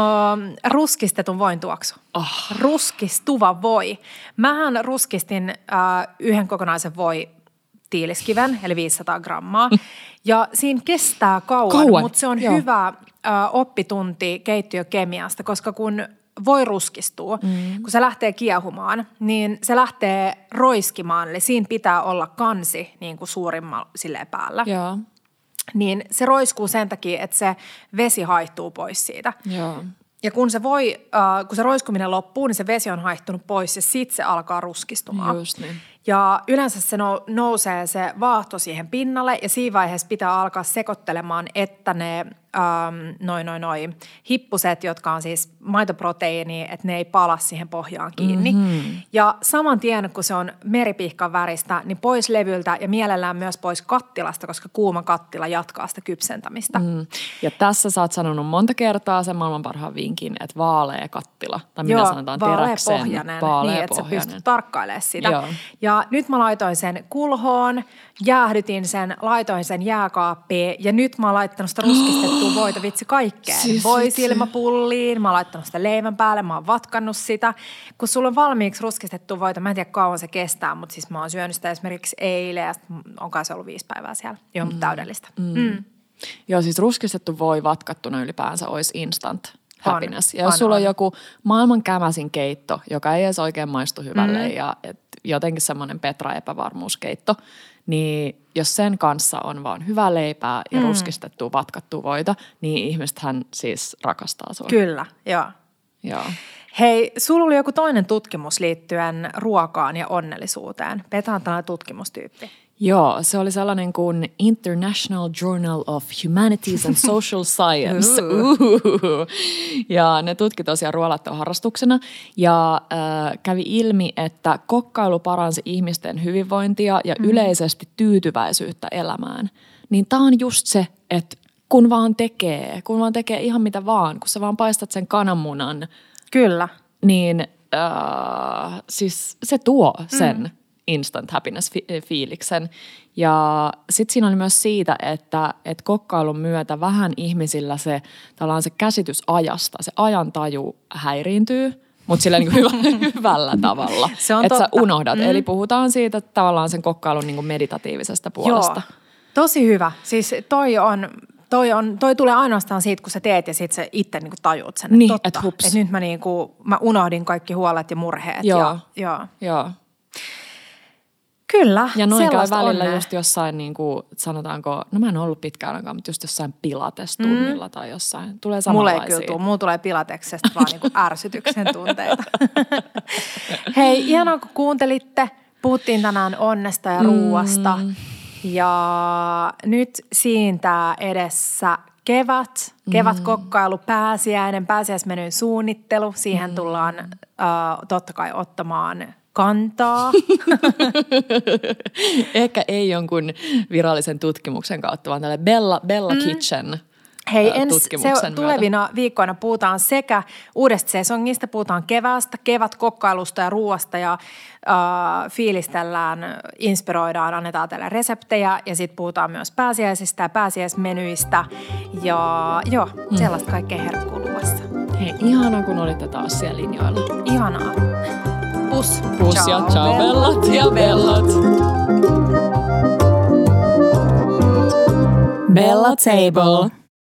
ruskistetun voin tuoksu. Oh. Ruskistuva voi. Mähän ruskistin äh, yhden kokonaisen voi tiiliskiven, eli 500 grammaa. Ja siinä kestää kauan, Kauan, mutta se on joo. hyvä äh, oppitunti keittiökemiasta, koska kun voi ruskistuu, mm. kun se lähtee kiehumaan, niin se lähtee roiskimaan, eli siinä pitää olla kansi niin kuin suurimmalla silleen päällä. Joo, Niin se roiskuu sen takia, että se vesi haihtuu pois siitä. joo. Ja kun se, voi, äh, kun se roiskuminen loppuu, niin se vesi on haihtunut pois ja sitten se alkaa ruskistumaan. Just niin. Ja yleensä se nou- nousee se vaahto siihen pinnalle ja siinä vaiheessa pitää alkaa sekoittelemaan, että ne ähm, noin noin noin hippuset, jotka on siis maitoproteiini, että ne ei pala siihen pohjaan kiinni. Mm-hmm. Ja saman tien, kun se on meripihkan väristä, niin pois levyltä ja mielellään myös pois kattilasta, koska kuuma kattila jatkaa sitä kypsentämistä. Mm. Ja tässä sä oot sanonut monta kertaa sen maailman parhaan vinkin, että vaalea kattila. Tai minä Joo, sanotaan teräksen vaaleapohjainen, vaalea niin että sä pohjainen. pystyt tarkkailemaan sitä. Joo. Ja nyt mä laitoin sen kulhoon, jäähdytin sen, laitoin sen jääkaappiin ja nyt mä oon laittanut sitä ruskistettua voita vitsi kaikkeen. Siis. Voisilmapulliin, mä oon laittanut sitä leivän päälle, mä oon vatkannut sitä. Kun sulla on valmiiksi ruskistettu voita, mä en tiedä kauan se kestää, mutta siis mä oon syönyt sitä esimerkiksi eilen ja on kai se ollut viisi päivää siellä. Joo, mm. täydellistä. Mm. Mm. Joo, siis ruskistettu voi vatkattuna ylipäänsä olisi instant happiness. On, ja jos on, sulla on, on. joku maailman kämäsin keitto, joka ei edes oikein maistu hyvälle mm. ja et jotenkin semmoinen Petra-epävarmuuskeitto, niin jos sen kanssa on vaan hyvää leipää ja mm. ruskistettua vatkattua voita, niin ihmisethän siis rakastaa sua. Kyllä, joo. Joo. Hei, sulla oli joku toinen tutkimus liittyen ruokaan ja onnellisuuteen. Petra on tällainen tutkimustyyppi. Joo, se oli sellainen kuin International Journal of Humanities and Social Science. Uhuhu. Ja ne tutki tosiaan ruoalattoa harrastuksena ja äh, kävi ilmi, että kokkailu paransi ihmisten hyvinvointia ja mm. yleisesti tyytyväisyyttä elämään. Niin tämä on just se, että kun vaan tekee, kun vaan tekee ihan mitä vaan, kun sä vaan paistat sen kananmunan, Kyllä. niin äh, siis se tuo sen mm. Instant happiness-fiiliksen. Ja sitten siinä oli myös siitä, että, että kokkailun myötä vähän ihmisillä se, tavallaan se käsitys ajasta, se ajantaju häiriintyy, mutta sillä niin hyvä, hyvällä tavalla. Se on että sä totta. unohdat. Mm. Eli puhutaan siitä tavallaan sen kokkailun niin meditatiivisesta puolesta. Joo, tosi hyvä. Siis toi on, toi, on, toi tulee ainoastaan siitä, kun sä teet ja sit sä itse niinku tajuut sen. Niin, totta, et. Et nyt mä, niinku, mä unohdin kaikki huolet ja murheet. Joo. Ja, joo. Joo. Kyllä, Ja noin käy välillä onnea. just jossain, niin kuin, sanotaanko, no mä en ollut pitkään aikaa, mutta just jossain pilatestunnilla mm. tai jossain. Tulee Mulle ei samanlaisia. kyllä tule. Mulla tulee pilateksesta vaan niinku ärsytyksen tunteita. Hei, ihanaa kun kuuntelitte. Puhuttiin tänään onnesta ja ruuasta. Mm. Ja nyt siintää edessä kevät, kevätkokkailu, pääsiäinen, pääsiäismenyn suunnittelu. Siihen Mm. tullaan äh, totta kai ottamaan kantaa. Ehkä ei jonkun virallisen tutkimuksen kautta, vaan tälle Bella, Bella mm. Kitchen Hei, ensi se, tulevina viikkoina puhutaan sekä uudesta sesongista, puhutaan keväästä, kevätkokkailusta ja ruoasta ja äh, fiilistellään, inspiroidaan, annetaan teille reseptejä ja sitten puhutaan myös pääsiäisistä ja pääsiäismenyistä ja joo, Mm. sellaista kaikkea herkkuu luvassa. Hei, ihanaa kun olitte taas siellä linjoilla. Ihanaa. Pus. Pus ja ciao bellat ja bellat. Bella Table.